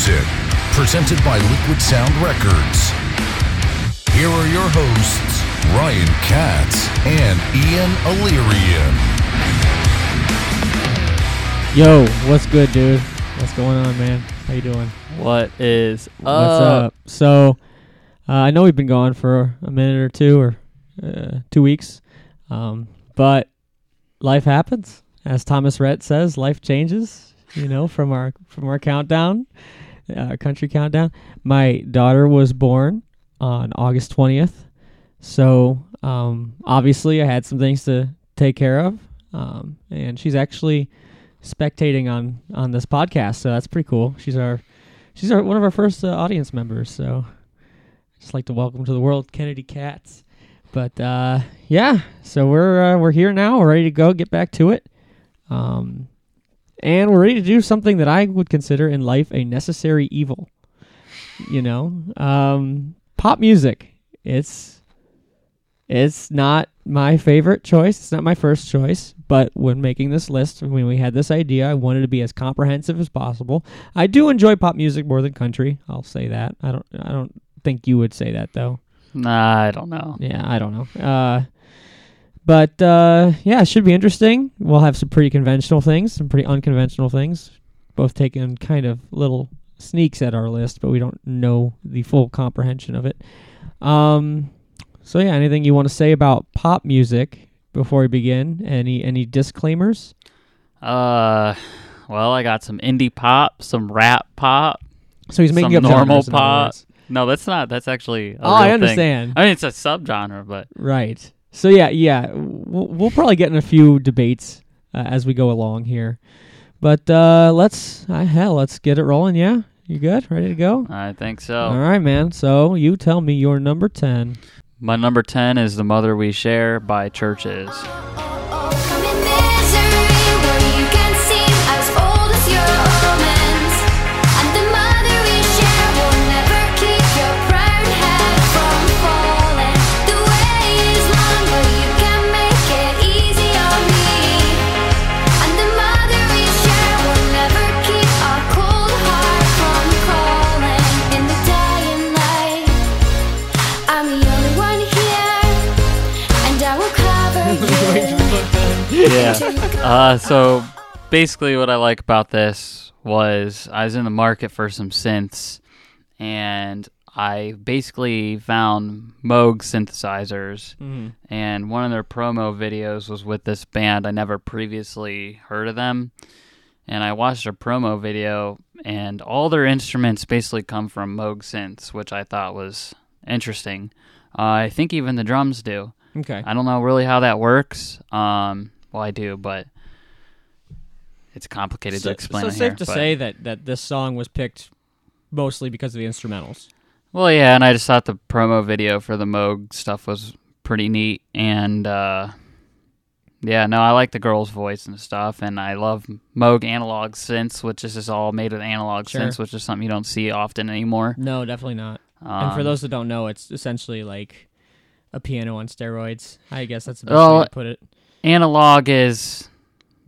Music, presented by Liquid Sound Records. Here are your hosts, Ryan Katz and Ian Illyrian. Yo, what's good, dude? What's going on, man? How you doing? What is What's up? So, uh, I know we've been gone for a minute or two or uh, two weeks, um, but life happens. As Thomas Rhett says, life changes. You know, from our from our countdown, uh, country countdown. My daughter was born on August twentieth, so um, obviously I had some things to take care of, um, and she's actually spectating on on this podcast, so that's pretty cool. She's our she's our one of our first uh, audience members, so just like to welcome to the world Kennedy Katz. But uh, yeah, so we're uh, we're here now. We're ready to go. Get back to it. Um, and we're ready to do something that I would consider in life a necessary evil. You know, um, pop music. It's it's not my favorite choice. It's not my first choice. But when making this list, when we had this idea, I wanted to be as comprehensive as possible. I do enjoy pop music more than country. I'll say that. I don't. I don't think you would say that though. Nah, I don't know. Yeah, I don't know. Uh, but uh, yeah, it should be interesting. We'll have some pretty conventional things, some pretty unconventional things. Both taking kind of little sneaks at our list, but we don't know the full comprehension of it. Um, so yeah, anything you want to say about pop music before we begin? Any any disclaimers? Uh, well, I got some indie pop, some rap pop. So he's making Some up normal genres, in other pop. No, that's not. That's actually. A Oh, I real thing. understand. I mean, it's a subgenre, but Right. So yeah, yeah, we'll, we'll probably get in a few debates uh, as we go along here, but uh, let's uh, hell, let's get it rolling. Yeah, you good? Ready to go? I think so. All right, man. So you tell me your number ten. My number ten is "The Mother We Share" by CHVRCHES. Yeah. Uh, so basically, what I like about this was I was in the market for some synths, and I basically found Moog synthesizers, and one of their promo videos was with this band. I never previously heard of them, and I watched a promo video, and all their instruments basically come from Moog synths, which I thought was interesting. Uh, I think even the drums do. Okay. I don't know really how that works. Um, well, I do, but it's complicated So, to explain. so safe here, to but- say that that this song was picked mostly because of the instrumentals. Well, yeah, and I just thought the promo video for the Moog stuff was pretty neat, and uh, yeah, no, I like the girl's voice and stuff, and I love Moog analog synths, which is just all made with analog Sure. synths, which is something you don't see often anymore. No, definitely not. Um, and for those that don't know, it's essentially like a piano on steroids. I guess that's the best Oh, way to put it. Analog is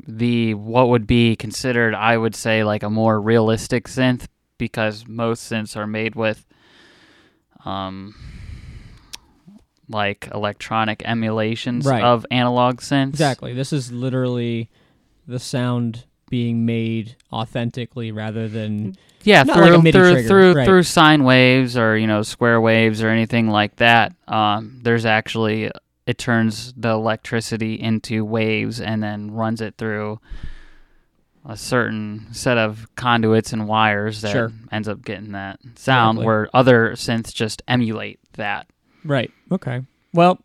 the what would be considered i would say like a more realistic synth because most synths are made with um like electronic emulations Right. of analog synths Exactly. This is literally the sound being made authentically rather than yeah Not through like a MIDI through trigger, through, right. through sine waves or you know square waves or anything like that um there's actually it turns the electricity into waves and then runs it through a certain set of conduits and wires that Sure. ends up getting that sound Exactly. where other synths just emulate that. Right. Okay. Well,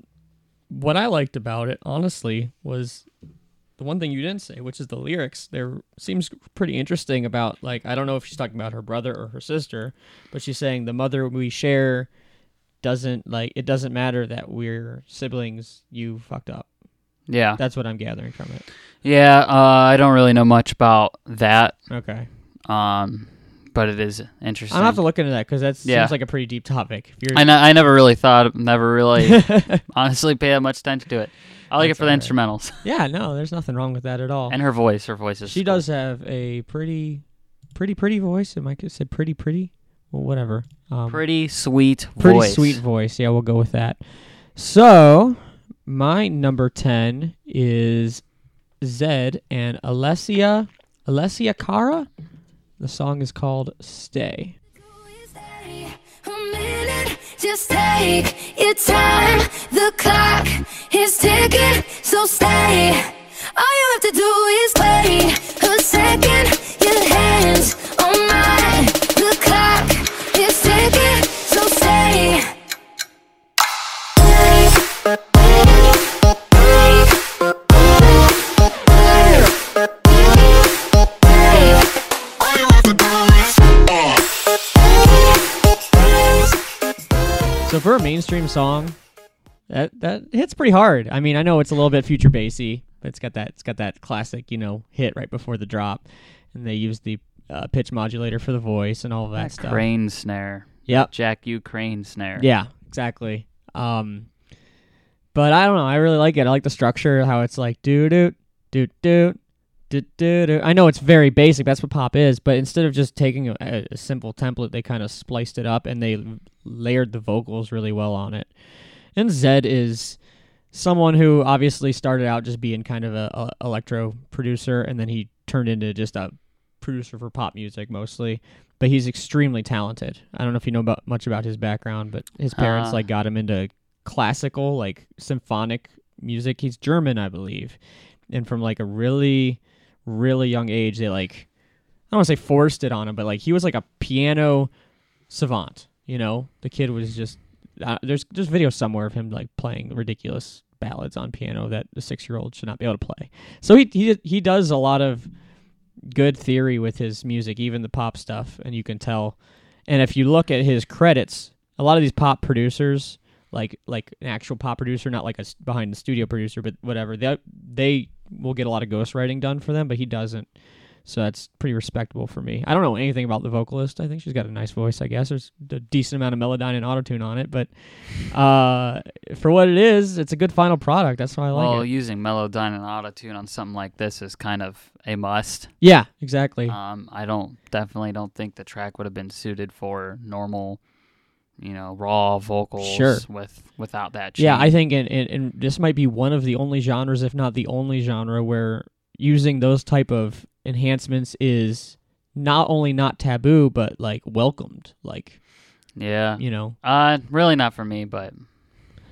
what I liked about it, honestly, was the one thing you didn't say, which is the lyrics. There seems pretty interesting about like I don't know if she's talking about her brother or her sister, but she's saying the mother we share doesn't like it doesn't matter that we're siblings. You fucked up. Yeah. That's what I'm gathering from it. Yeah, uh, I don't really know much about that. Okay. Um but it is interesting. I'll have to look into that because that Yeah. seems like a pretty deep topic. If you're I, never really thought, never really honestly paid that much attention to it. I like That's it for the alright. instrumentals yeah, no, there's nothing wrong with that at all. and her voice. Her voice is she cool. does have a pretty pretty pretty voice. Am I could say pretty pretty? Well, whatever. Um, Pretty sweet pretty voice. sweet voice. Yeah, we'll go with that. So my number ten is Zedd and Alessia Alessia Cara. The song is called "Stay." A minute, just take your time. The clock is ticking, so stay. All you have to do is wait mainstream song, that that hits pretty hard. I mean, I know it's a little bit future bassy, but it's got that it's got that classic, you know, hit right before the drop, and they use the uh, pitch modulator for the voice and all of that, That stuff. crane snare. Yep. Jack U crane snare. Yeah, exactly. Um, but I don't know. I really like it. I like the structure, how it's like doo doo doo doo doo doo doo. I know it's very basic. That's what pop is. But instead of just taking a, a simple template, they kind of spliced it up and they layered the vocals really well on it. And Zedd is someone who obviously started out just being kind of a, a electro producer, and then he turned into just a producer for pop music mostly. But he's extremely talented. I don't know if you know about much about his background, but his parents Uh. like got him into classical, like symphonic music. He's German, I believe, and from like a really, really young age, they like I don't want to say forced it on him, but like he was like a piano savant. You know, the kid was just uh, there's there's videos somewhere of him like playing ridiculous ballads on piano that a six year old should not be able to play. So he he he does a lot of good theory with his music, even the pop stuff, and you can tell. And if you look at his credits, a lot of these pop producers, like like an actual pop producer, not like a behind the studio producer, but whatever, they they will get a lot of ghostwriting done for them, but he doesn't. So that's pretty respectable for me. I don't know anything about the vocalist. I think she's got a nice voice. I guess there's a decent amount of melodyne and autotune on it, but uh, for what it is, it's a good final product. That's why I like well, it. using Melodyne and Autotune on something like this is kind of a must. Yeah, exactly. Um, I don't definitely don't think the track would have been suited for normal, you know, raw vocals Sure. with without that. Yeah, I think, and, and, this might be one of the only genres, if not the only genre, where using those type of enhancements is not only not taboo, but like welcomed. Like yeah. you know, Uh, really not for me, but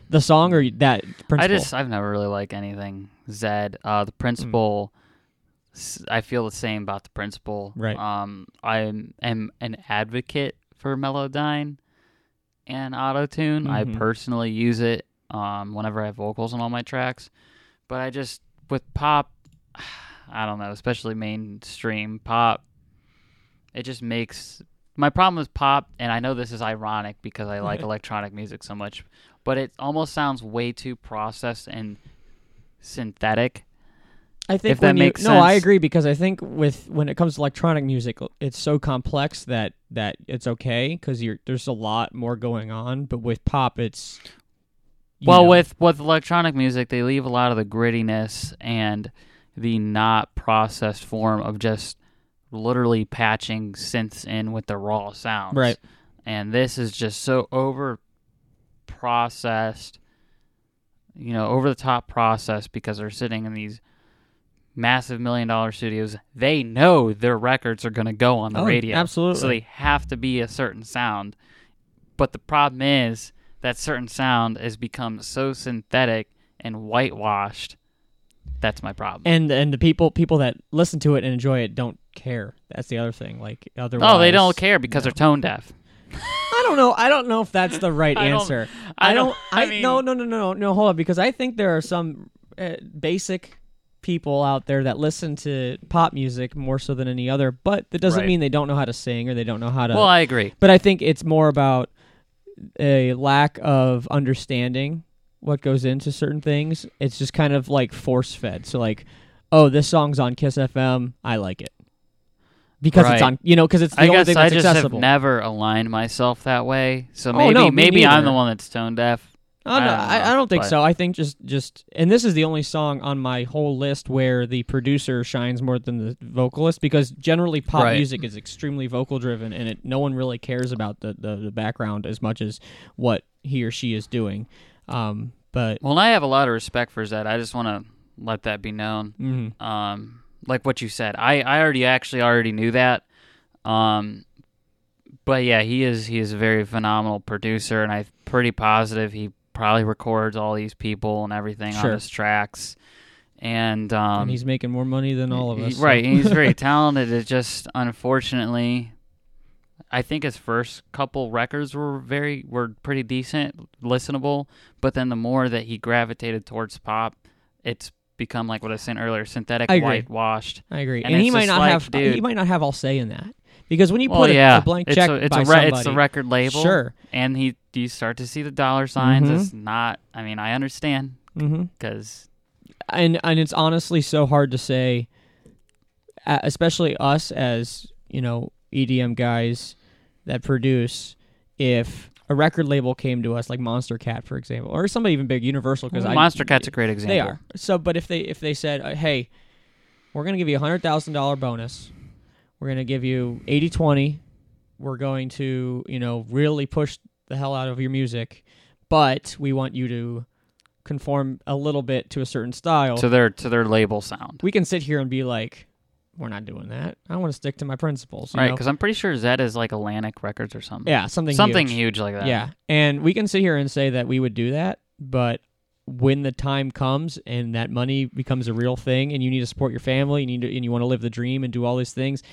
the song or that principle. I just I've never really liked anything Zedd. Uh, the principal, I feel the same about the principal. Right. Um, I am an advocate for Melodyne and auto tune. I Mhm. personally use it um whenever I have vocals on all my tracks, but I just with pop, I don't know, especially mainstream pop, it just makes my problem with pop, and I know this is ironic because I like electronic music so much, but it almost sounds way too processed and synthetic. I think if that you- makes no, I agree because I think with when it comes to electronic music, it's so complex that that it's okay because you're there's a lot more going on. But with pop, it's well, know, with with electronic music, they leave a lot of the grittiness and the not processed form of just literally patching synths in with the raw sounds. Right. And this is just so over processed, you know, over the top processed because they're sitting in these massive million dollar studios. They know their records are going to go on the Oh, radio. absolutely. So they have to be a certain sound. But the problem is that certain sound has become so synthetic and whitewashed. That's my problem. and and the people people that listen to it and enjoy it don't care. That's the other thing. Like otherwise, oh, they don't care because they're tone deaf. I don't know. I don't know if that's the right I don't- answer. I I don't. don't- I, I mean- no no no no no no. Hold on, because I think there are some uh, basic people out there that listen to pop music more so than any other. But that doesn't Right. mean they don't know how to sing or they don't know how to. Well, I agree. but I think it's more about a lack of understanding what goes into certain things. It's just kind of like force fed. So like, oh, this song's on Kiss FM. I like it because it's on. You know, because it's the I only guess thing I just accessible. have never aligned myself that way. So Oh, maybe no, me maybe I'm the one that's tone deaf. Oh no, I, I don't think but- so. I think just just and this is the only song on my whole list where the producer shines more than the vocalist because generally pop Right. music is extremely vocal driven and it no one really cares about the, the, the background as much as what he or she is doing. Um, but Well, I have a lot of respect for Zedd. I just want to let that be known. mhm. Um, like what you said, I, I already actually already knew that. Um, but yeah, he is he is a very phenomenal producer, and I'm pretty positive he probably records all these people and everything Sure. on his tracks. And um, and he's making more money than all of he- us. so- right? and he's very talented. It just unfortunately, I think his first couple records were very were pretty decent, listenable. But then the more that he gravitated towards pop, it's become like what I was saying earlier, synthetic, I whitewashed. I agree, And and, he might not like, have dude- he might not have all say in that because when you well, put a, yeah, a blank it's check a, it's a re- somebody, it's the record label, sure, and he you start to see the dollar signs. Mhm. It's not. I mean, I understand because and and it's honestly so hard to say, especially us as you know EDM guys that produce, if a record label came to us like Monstercat, for example, or somebody even big, Universal, because Monstercat's a great example. They are so, but if they if they said, uh, hey, we're gonna give you a hundred thousand dollar bonus, we're gonna give you 80-20, we're going to you know really push the hell out of your music, but we want you to conform a little bit to a certain style. to their to their label sound. we can sit here and be like, we're not doing that. I want to stick to my principles. you Right, because I'm pretty sure Zedd is like Atlantic Records or something. yeah, something something huge. huge. like that. Yeah, and we can sit here and say that we would do that, but when the time comes and that money becomes a real thing, and you need to support your family, you need to, and you want to live the dream and do all these things,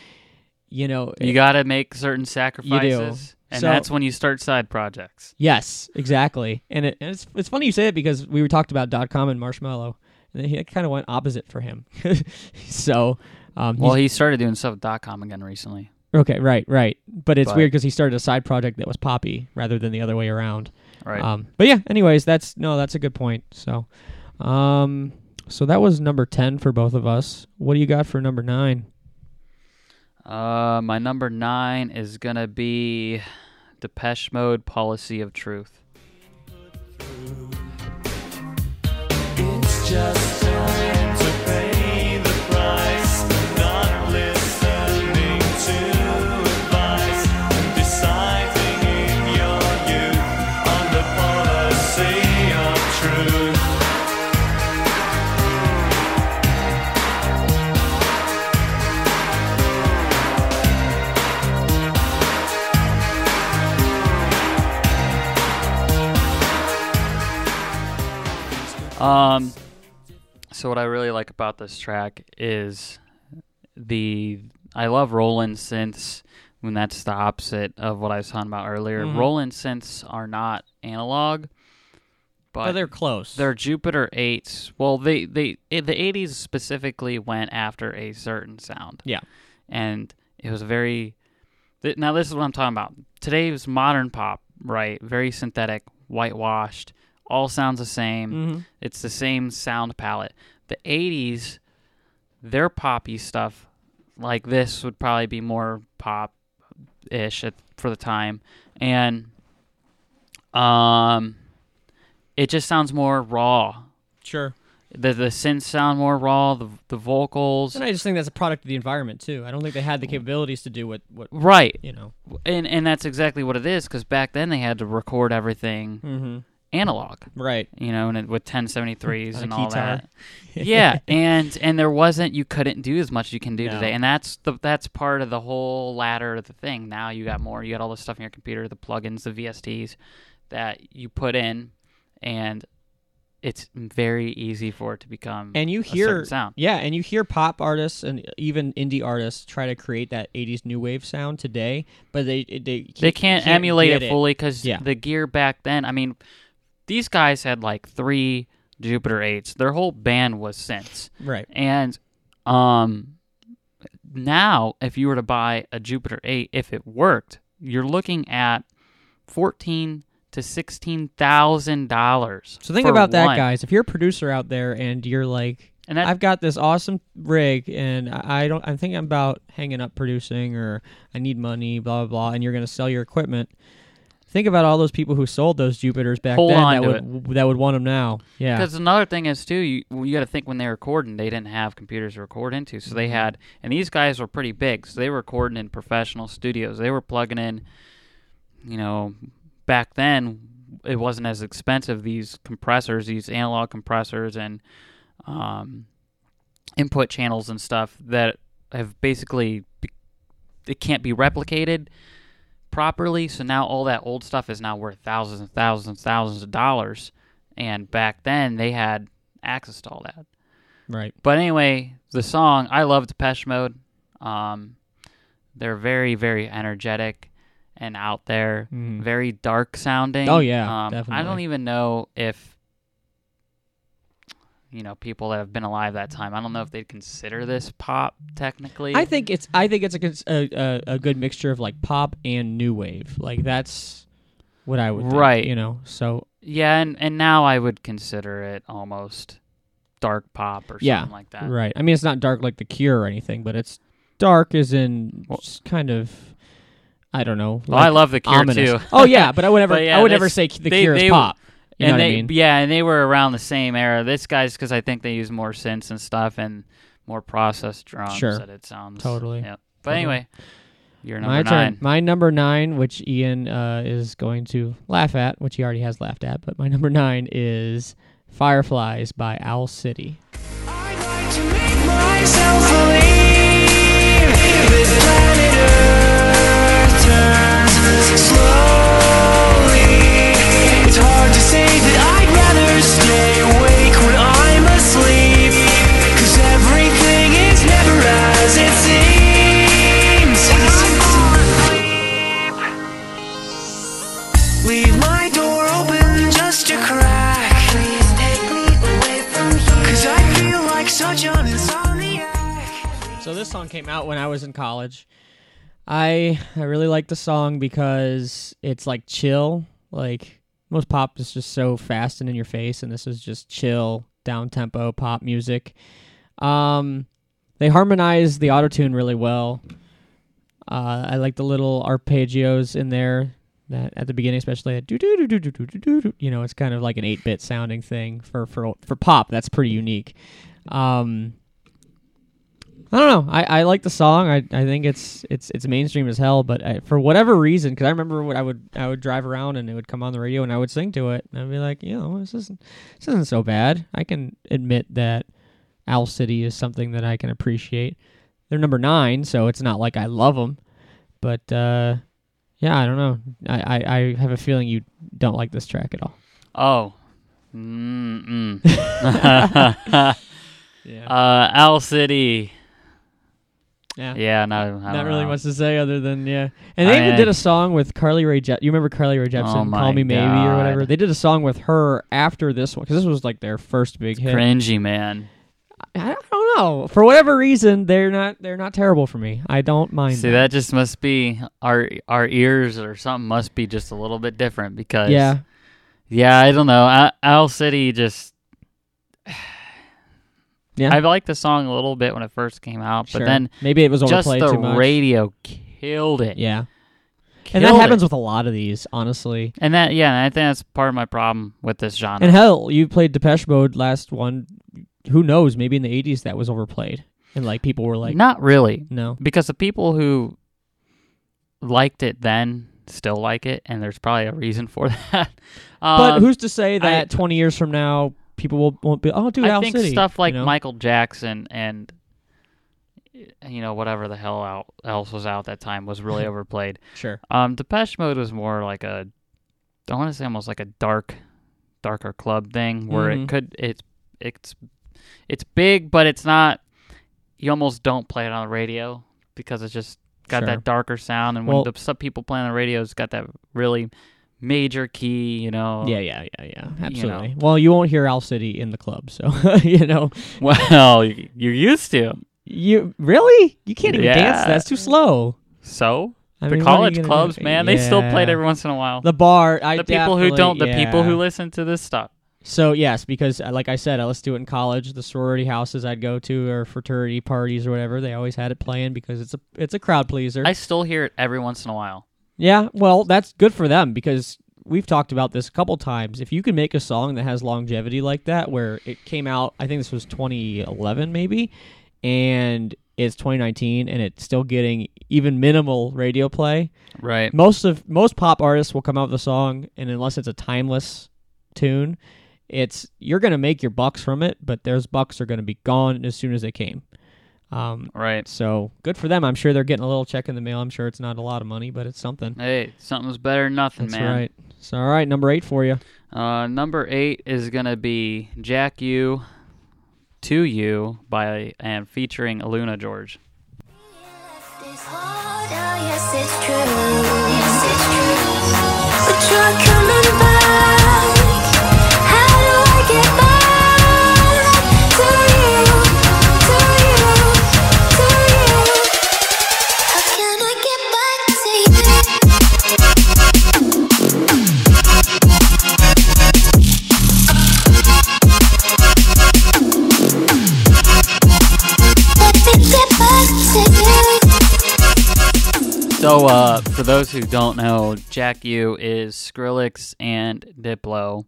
you know, you got to make certain sacrifices, and So- that's when you start side projects. yes, exactly. And, it, and it's it's funny you say it because we were talked about Dotcom and Marshmello, and it kind of went opposite for him. so, um, Well, he started doing stuff with Dotcom again recently. okay, right, right. But it's But- weird because he started a side project that was poppy rather than the other way around. Right. Um, but yeah, anyways, that's no, that's a good point. So, um, so that was number ten for both of us. What do you got for number nine? uh, my number nine is gonna be Depeche Mode "Policy of Truth." It's just time Um, so what I really like about this track is the I love Roland synths when that's the opposite of what I was talking about earlier. Mhm. Roland synths are not analog, but But they're close. they're Jupiter eights. Well, they they the eighties specifically went after a certain sound. Yeah. and it was very. th- Now this is what I'm talking about. Today's modern pop, right? Very synthetic, whitewashed. All sounds the same. hmm It's the same sound palette. The 80s, their poppy stuff like this would probably be more pop ish for the time. And um it just sounds more raw. Sure. The the synths sound more raw, the the vocals. And I just think that's a product of the environment too. I don't think they had the capabilities to do what what Right. you know. And and that's exactly what it is cuz back then they had to record everything Mm-hmm. Analog. Right. you know, and it, with 1073s On and all that. yeah, and and there wasn't you couldn't do as much as you can do No. today, and that's the that's part of the whole ladder of the thing. Now you got more, you got all this stuff in your computer, the plugins, the VSTs that you put in, and it's very easy for it to become And you hear certain sound. Yeah, and you hear pop artists and even indie artists try to create that '80s new wave sound today, but they they They can't, emulate get it fully because Yeah. the gear back then. I mean, these guys had like three Jupiter eights. Their whole band was synths. Right. And um now if you were to buy a Jupiter 8 if it worked, you're looking at 14 to $16,000. So think about that, one. guys. If you're a producer out there and you're like, And that I've got this awesome rig, and I I don't, I'm thinking about hanging up producing, or I need money, blah blah blah, and you're going to sell your equipment. Think about all those people who sold those Jupiters back Hold then that would that would want them now. Yeah. Because another thing is too, you you got to think when they were recording, they didn't have computers to record into, so Mm-hmm. they had, and these guys were pretty big, so they were recording in professional studios. They were plugging in, you know, back then it wasn't as expensive. These compressors, these analog compressors, and um, input channels and stuff that have basically it can't be replicated properly. So now all that old stuff is now worth thousands and thousands and thousands of dollars. And back then they had access to all that. right. But anyway, the song I love Depeche Mode. Um, they're very very energetic and out there, Mhm. very dark sounding. Oh, yeah, um, I don't even know if you know people that have been alive that time. I don't know if they'd consider this pop technically. I think it's I think it's a, a, a good mixture of like pop and new wave. Like that's what I would think, Right. You know, so Yeah, and and now I would consider it almost dark pop or Yeah, something like that. right. I mean, it's not dark like The Cure or anything, but it's dark as in Well- just kind of. I don't know. Well, I love the Cure ominous. too. oh yeah, but I would never. Yeah, I would never say The they- Cure is they- pop. You and know they, I mean? yeah, and they were around the same era. This guy's because I think they use more synths and stuff and more processed drums. Sure. that it sounds Totally. Yep. But Totally. anyway, you're number My nine. turn. My number nine, which Ian uh, is going to laugh at, which he already has laughed at, but my number nine is Fireflies by Owl City. So this song came out when I was in college. I I really like the song because it's like chill. Like most pop is just so fast and in your face, and this is just chill, down tempo pop music. Um, they harmonize the auto tune really well. Uh, I like the little arpeggios in there that at the beginning, especially do do do do do do do. You know, it's kind of like an eight bit sounding thing for for for pop. That's pretty unique. Um, I don't know. I, I like the song. I, I think it's it's it's mainstream as hell. But I, for whatever reason, because I remember when I would I would drive around and it would come on the radio and I would sing to it and I'd be like, you know, this isn't this isn't so bad. I can admit that Owl City is something that I can appreciate. They're number nine, so it's not like I love them. But uh, yeah, I don't know. I, I, I have a feeling you don't like this track at all. Oh. Mm-mm. Yeah. uh, Owl City. Yeah. Yeah, no, I don't Not really know. much to say other than yeah. And they I even mean- did a song with Carly Rae Jepsen. You remember Carly Rae Jepsen? Oh Call Me Maybe or whatever. They did a song with her after this one because this was like their first big hit. Cringy, man. I don't know. For whatever reason, they're not they're not terrible for me. I don't mind. See, them. that just must be our our ears or something must be just a little bit different because Yeah. yeah, I don't know. Ow- Owl City just Yeah. I liked the song a little bit when it first came out, but then maybe it was just the too much. radio killed it. Yeah. And Killed that happens it. with a lot of these, honestly. and that yeah, I think that's part of my problem with this genre. And hell, you played Depeche Mode last one. Who knows? Maybe in the '80s that was overplayed, and like people were like, Not really, "No, because the people who liked it then still like it, and there's probably a reason for that. But Um, who's to say I- that 20 years from now people will, won't be? Oh, dude, I Owl think City. stuff like you know? Michael Jackson and you know whatever the hell out, else was out that time was really overplayed. Sure. Um, Depeche Mode was more like a, I want to say almost like a dark, darker club thing where Mhm. it could it's it's it's big, but it's not. You almost don't play it on the radio because it's just got Sure. that darker sound, and when Well- the, some people play on the radio, it's got that really major key, you know. Yeah, yeah, yeah, yeah. know. Absolutely. Well, you won't hear Owl City in the club, so you know. Well, you- you're used to. You really? You can't even dance. That's too slow. So I the mean, you college clubs, do? man, they still play it every once in a while. The bar. I the people who don't, the definitely- people who listen to this stuff. So yes, because uh, like I said, I listened to do it in college. The sorority houses I'd go to or fraternity parties or whatever, they always had it playing because it's a it's a crowd pleaser. I still hear it every once in a while. Yeah, well, that's good for them because we've talked about this a couple times. If you can make a song that has longevity like that, where it came out, I think this was 2011 maybe, and it's 2019 and it's still getting even minimal radio play. Right. Most of most pop artists will come out with a song, and unless it's a timeless tune, it's you're gonna make your bucks from it, but those bucks are gonna be gone as soon as they came. Um, Right. so good for them. I'm sure they're getting a little check in the mail. I'm sure it's not a lot of money, but it's something. Hey, something's better than nothing, That's man. right. So all right, number eight for you. Uh, number eight is gonna be Jack U, to you by and featuring AlunaGeorge. It's hard, yes So, uh, for those who don't know, Jack U is Skrillex and Diplo,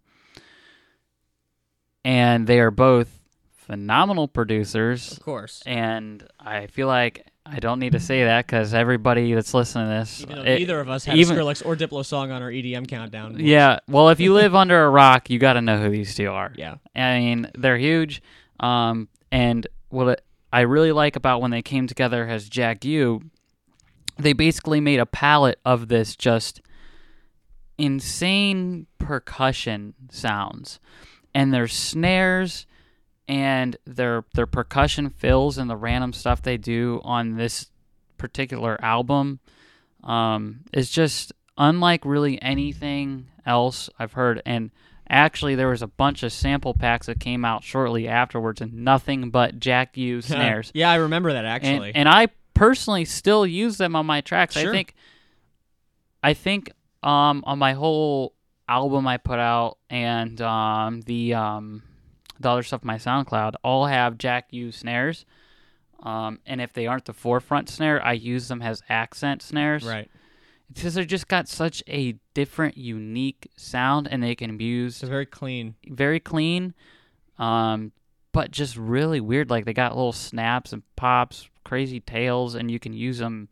and they are both phenomenal producers. Of course. And I feel like I don't need to say that because everybody that's listening to this, Even it- neither of us have even- Skrillex or Diplo song on our EDM countdown. Yeah, well, if you live under a rock, you got to know who these two are. Yeah. I mean, they're huge. Um, and what I really like about when they came together as Jack U, they basically made a palette of this just insane percussion sounds, and their snares and their their percussion fills and the random stuff they do on this particular album um, is just unlike really anything else I've heard. And actually, there was a bunch of sample packs that came out shortly afterwards, and nothing but Jack U snares. yeah, I remember that and, actually. and I personally still use them on my tracks. I think, I think, um, on my whole album I put out and um, the um, the other stuff my SoundCloud all have Jack U snares. Um, and if they aren't the forefront snare, I use them as accent snares right. because they just got such a different, unique sound, and they can be used It's very clean. very clean, um, but just really weird. Like they got little snaps and pops, crazy tails, and you can use them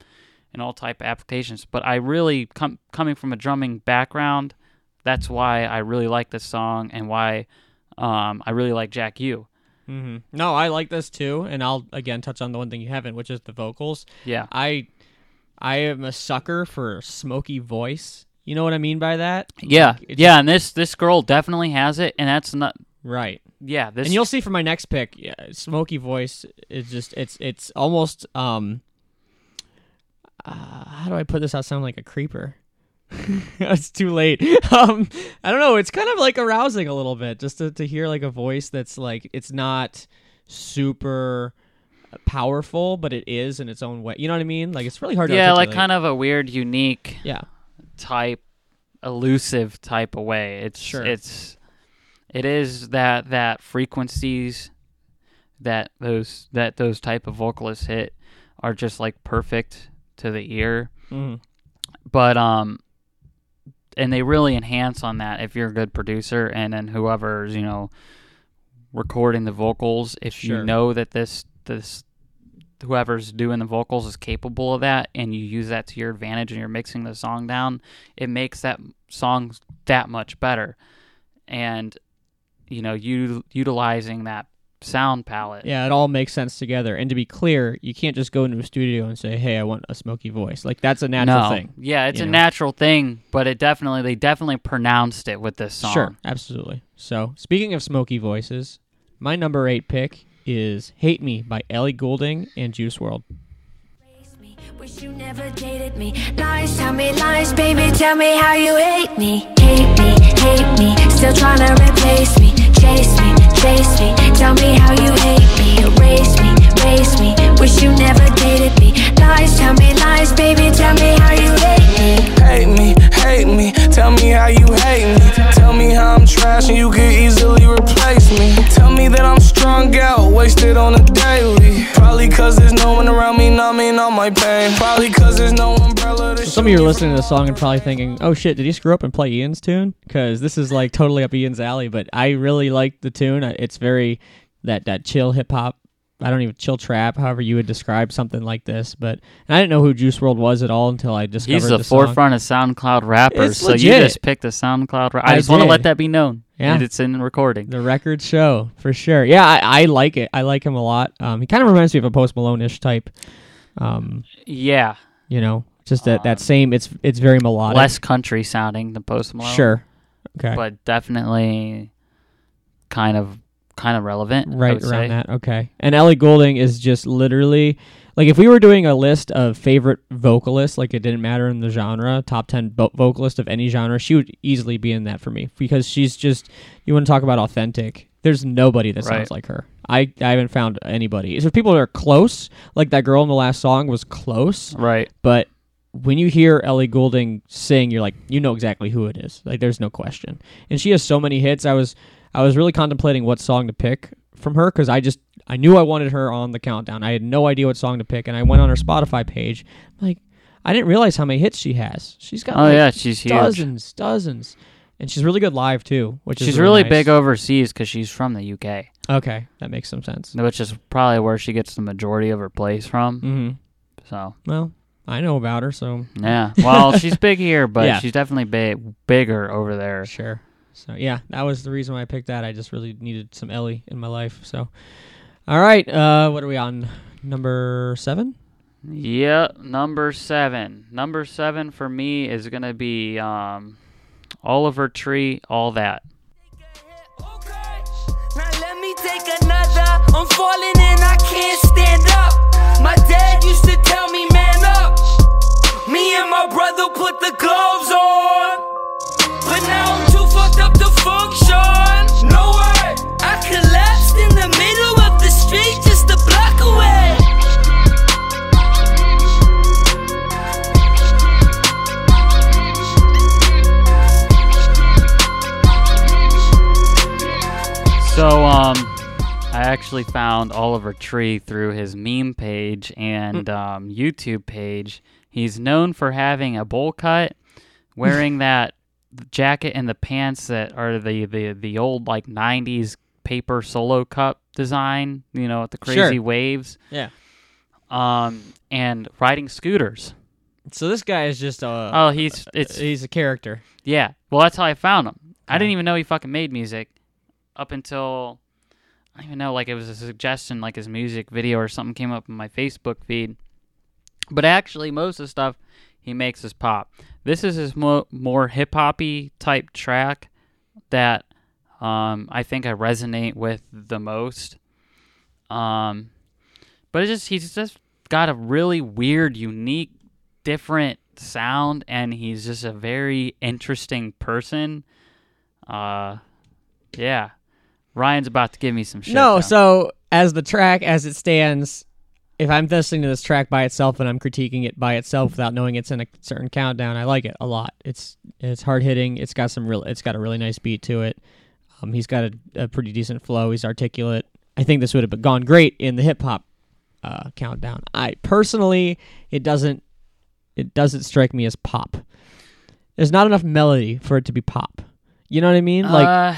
in all type of applications. But I really com- coming from a drumming background, that's why I really like this song and why um, I really like Jack U. hmm No, I like this too, and I'll again touch on the one thing you haven't, which is the vocals. Yeah, I, I am a sucker for smoky voice. You know what I mean by that? yeah, Like, yeah. And this this girl definitely has it, and that's not. Right. Yeah, this and you'll see for my next pick, yeah, smoky voice is just it's it's almost um uh, how do I put this out sound like a creeper? it's too late. Um I don't know, it's kind of like arousing a little bit just to, to hear like a voice that's like it's not super powerful, but it is in its own way. You know what I mean? Like it's really hard to yeah, like kind of a weird, unique Yeah. type elusive type of way. It's Sure. it's it is that that frequencies that those that those type of vocalists hit are just like perfect to the ear. Mhm. But um and they really enhance on that if you're a good producer and then whoever's, you know, recording the vocals, if Sure. you know that this this whoever's doing the vocals is capable of that and you use that to your advantage and you're mixing the song down, it makes that song that much better. And you know, you utilizing that sound palette. Yeah, it all makes sense together. And to be clear, you can't just go into a studio and say, "Hey, I want a smoky voice." Like that's a natural no. thing. Yeah, it's a know? natural thing, but it definitely they definitely pronounced it with this song. Sure, absolutely. So, speaking of smoky voices, my number eight pick is "Hate Me" by Ellie Goulding and Juice WRLD. Wish you never dated me. Lies, tell me lies, baby. Tell me how you hate me. Hate me, hate me. Still trying to replace me. Chase me, chase me. Tell me how you hate me. Erase me, erase me. Wish you never dated me. Lies, tell me lies, baby. Tell me how you hate me. hate me, hate me. Tell me how you hate me. Tell me how I'm trash and you could easily replace me. Tell me that I'm strung out, wasted on a daily. Probably cause there's no one around me numbing all my pain. Probably cause there's no umbrella to some of you are listening to the song and probably thinking, "Oh shit, did he screw up and play Ian's tune?" Because this is like totally up Ian's alley. But I really like the tune. It's very that that chill hip hop. I don't even chill trap, however you would describe something like this. But and I didn't know who Juice WRLD was at all until I discovered He's the, the song. forefront of SoundCloud rappers, It's so you just picked a SoundCloud rapper. I I just want to let that be known. Yeah. And it's in recording. The record show for sure. Yeah, I, I like it. I like him a lot. Um, he kind of reminds me of a Post Malone-ish type. Um, yeah. you know, just that that Um, same. It's it's very melodic. Less country sounding than Post Malone. sure. Okay. But definitely kind of kind of relevant. Right around say. that. Okay. And Ellie Goulding is just literally like if we were doing a list of favorite vocalists, like it didn't matter in the genre, top ten vo- vocalist of any genre, she would easily be in that for me because she's just. You want to talk about authentic? There's nobody that sounds like her. I, I haven't found anybody. There's people that are close, like that girl in the last song was close, Right. but when you hear Ellie Goulding sing, you're like, you know exactly who it is. Like, there's no question. And she has so many hits. I was, I was really contemplating what song to pick from her because I just, I knew I wanted her on the countdown. I had no idea what song to pick, and I went on her Spotify page. Like, I didn't realize how many hits she has. She's got Oh like yeah, she's huge. dozens, dozens, and she's really good live too. Which is She's really nice. big overseas because she's from the UK, Okay, that makes some sense. which is probably where she gets the majority of her plays from. hmm So Well, I know about her, so yeah, well, she's big here, but Yeah. she's definitely big, bigger over there. Sure. So yeah, that was the reason why I picked that. I just really needed some Ellie in my life. So, all right, uh, what are we on? Number seven. Yeah, number seven. Number seven for me is gonna be um, Oliver Tree. All that. Okay. Now let me take another. I'm falling and I can't stand up. My dad used to tell me, man up. Me and my brother put the gloves on. But now I'm too fucked up to function. No way. I collapsed in the middle of the street just a block away. So um, I actually found Oliver Tree through his meme page and um, YouTube page. He's known for having a bowl cut, wearing that jacket and the pants that are the, the, the old like '90s paper solo cup design. You know, with the crazy Sure. waves. Yeah. Um, and riding scooters. So this guy is just a. Oh, he's it's he's a character. yeah. Well, that's how I found him. I didn't even know he fucking made music up until I don't even know. Like it was a suggestion, like his music video or something came up in my Facebook feed. But actually, most of the stuff he makes is pop. This is his mo- more hip hoppy type track that um, I think I resonate with the most. Um, but it's just he's just got a really weird, unique, different sound, and he's just a very interesting person. Uh, yeah. Ryan's about to give me some shit. no, though. so as the track as it stands, if I'm listening to this track by itself and I'm critiquing it by itself without knowing it's in a certain countdown, I like it a lot. It's it's hard hitting. It's got some real. It's got a really nice beat to it. Um, he's got a, a pretty decent flow. He's articulate. I think this would have gone great in the hip hop uh, countdown. I personally, it doesn't. It doesn't strike me as pop. There's not enough melody for it to be pop. You know what I mean? Like uh,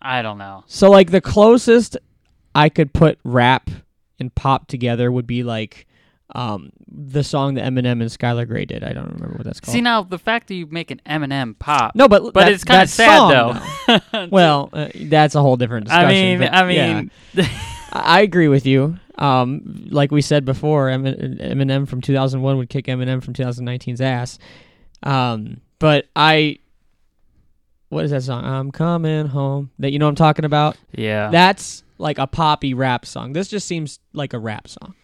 I don't know. so like the closest I could put rap and pop together would be like um the song that Eminem and Skylar Grey did. I don't remember what that's called. See now the fact that you make an Eminem pop. no, but but that- it's kind of sad song, though. well, uh, that's a whole different discussion. I mean, but I mean, I I agree with you. Um, like we said before, Eminem from 2001 would kick Eminem from 2019's ass. Um, but I, what is that song? I'm coming home. That you know I'm talking about. yeah. That's like a poppy rap song. This just seems like a rap song.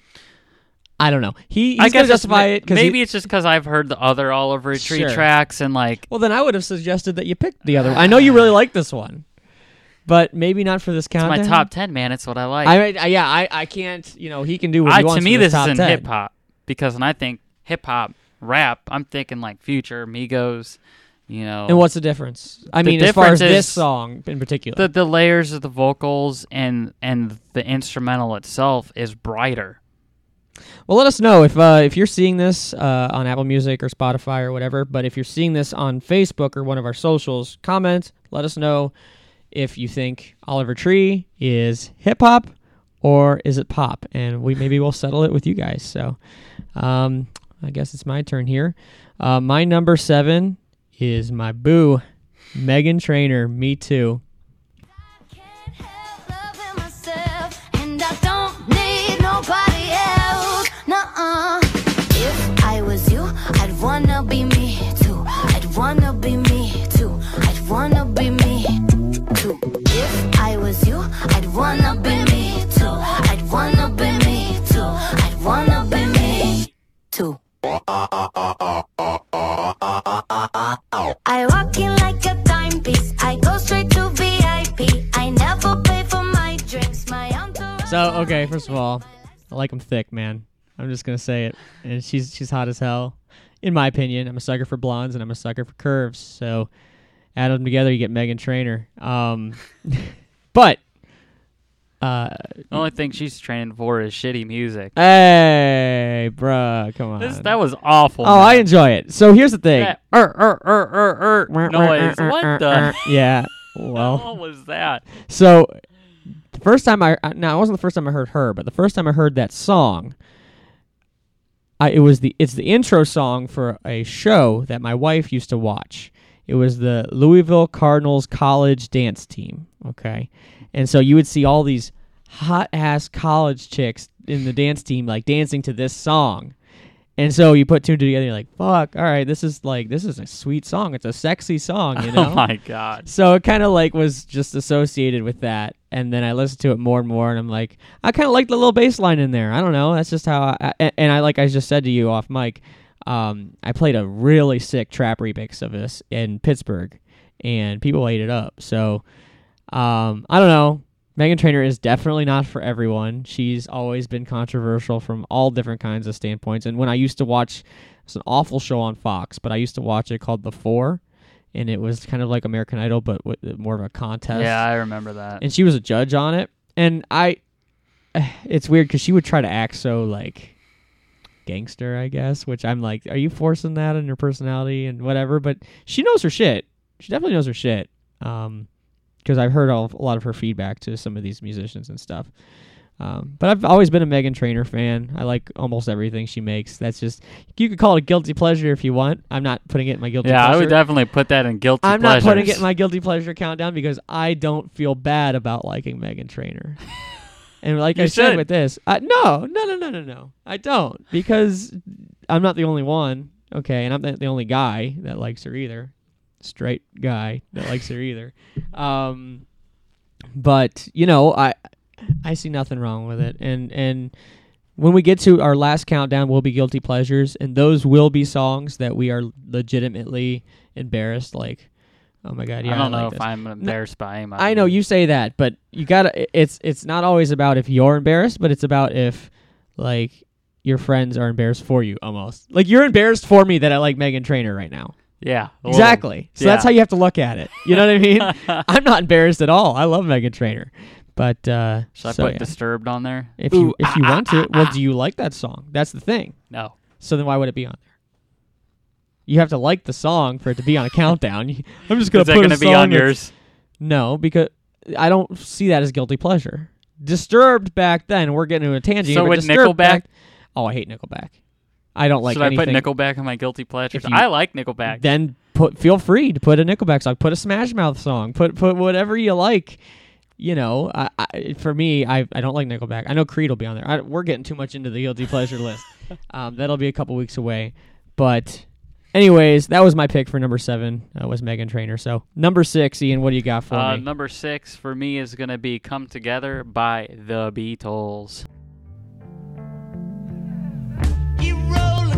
I don't know. He he's I guess justify it because maybe it's just because I've heard the other Oliver Tree Sure. tracks and like well, then I would have suggested that you picked the other. one. I know you really like this one, but maybe not for this it's my top ten, man. It's what I like. I, I yeah, I, I can't. You know, he can do what I, he wants. to me, this isn't hip hop because when I think hip hop rap, I'm thinking like Future, Migos, you know, And what's the difference? I The mean, as far as this song in particular. the the layers of the vocals and and the instrumental itself is brighter. Well, let us know if uh, if you're seeing this uh, on Apple Music or Spotify or whatever. But if you're seeing this on Facebook or one of our socials, comment. Let us know if you think Oliver Tree is hip hop or is it pop, and we maybe we'll settle it with you guys. So, um, I guess it's my turn here. Uh, my number seven is my boo, Meghan Trainor. Me too. Can't help loving myself, and I don't need nobody else. Nuh-uh. If I was you, I'd wanna be me too. I'd wanna be me too. I'd wanna be me too. If I was you, I'd wanna be me too. I'd wanna be me too. I'd wanna be me too. I go straight to VIP. So okay, first of all, I like him thick, man. I'm just gonna say it. And she's she's hot as hell, in my opinion. I'm a sucker for blondes and I'm a sucker for curves. So add them together, you get Meghan Trainor. Um, but uh, The only thing she's training for is shitty music. hey, bruh, come on. This, that was awful. oh, I enjoy it. So here's the thing. That er, er, er, er, er noise. What the? Yeah. Well, What was that? so the first time I uh, now it wasn't the first time I heard her, but the first time I heard that song, I it was the it's the intro song for a show that my wife used to watch. It was the Louisville Cardinals college dance team. Okay, and so you would see all these hot ass college chicks in the dance team like dancing to this song. And so you put two and two together, you're like, "Fuck! All right, this is like this is a sweet song. It's a sexy song, you know." Oh my god. So it kind of like was just associated with that, and then I listened to it more and more, and I'm like, I kind of like the little bass line in there. I don't know, that's just how. I, I- and I like I just said to you off mic, um, I played a really sick trap remix of this in Pittsburgh, and people ate it up. So, um, I don't know. Meghan Trainor is definitely not for everyone. She's always been controversial from all different kinds of standpoints. And when I used to watch, it's an awful show on Fox, but I used to watch it called The Four, and it was kind of like American Idol, but with more of a contest. Yeah, I remember that. And she was a judge on it, and I, it's weird because she would try to act so like gangster, I guess. Which I'm like, are you forcing that in your personality and whatever? But she knows her shit. She definitely knows her shit. Um, because I've heard all, a lot of her feedback to some of these musicians and stuff. Um, but I've always been a Meghan Trainor fan. I like almost everything she makes. That's just you could call it a guilty pleasure if you want. I'm not putting it in my guilty. Pleasure. Yeah, pleasure. I would definitely put that in guilty I'm pleasures. not putting it in my guilty pleasure countdown because I don't feel bad about liking Meghan Trainor. and like You I said with this, uh, no, no, no, no, no, no, I don't because I'm not the only one. Okay, and I'm not the only guy that likes her either. Straight guy that likes her either. Um, but you know, I I see nothing wrong with it, and and when we get to our last countdown, we'll be guilty pleasures, and those will be songs that we are legitimately embarrassed. Like, oh my god, yeah, I don't like know this. if I'm embarrassed by him. I know you say that, but you gotta. It's it's not always about if you're embarrassed, but it's about if like your friends are embarrassed for you. Almost like you're embarrassed for me that I like Meghan Trainor right now. Yeah, Exactly. So that's how you have to look at it. You know what I mean? I'm not embarrassed at all. I love Meghan Trainor, but uh, Should I so, put yeah. Disturbed on there? if you if ah, you ah, want to, ah, well, ah. do you like that song? That's the thing. No. So then why would it be on there? You have to like the song for it to be on a countdown. I'm just gonna Is that put going a to be on yours? No, because I don't see that as guilty pleasure. Disturbed back then, we're getting into a tangent. So with Nickelback? Back, oh, I hate Nickelback. I don't like Should anything. I put Nickelback on my guilty pleasures? You- I like Nickelback. Then put feel free to put a Nickelback song, put a Smash Mouth song, put put whatever you like. You know, I, I, for me, I I don't like Nickelback. I know Creed will be on there. I, we're getting too much into the guilty pleasure list. Um, that'll be a couple weeks away. But, anyways, that was my pick for number seven. Uh, was Meghan Trainor. So number six, Ian, what do you got for Uh, me? number six for me is going to be "Come Together" by the Beatles.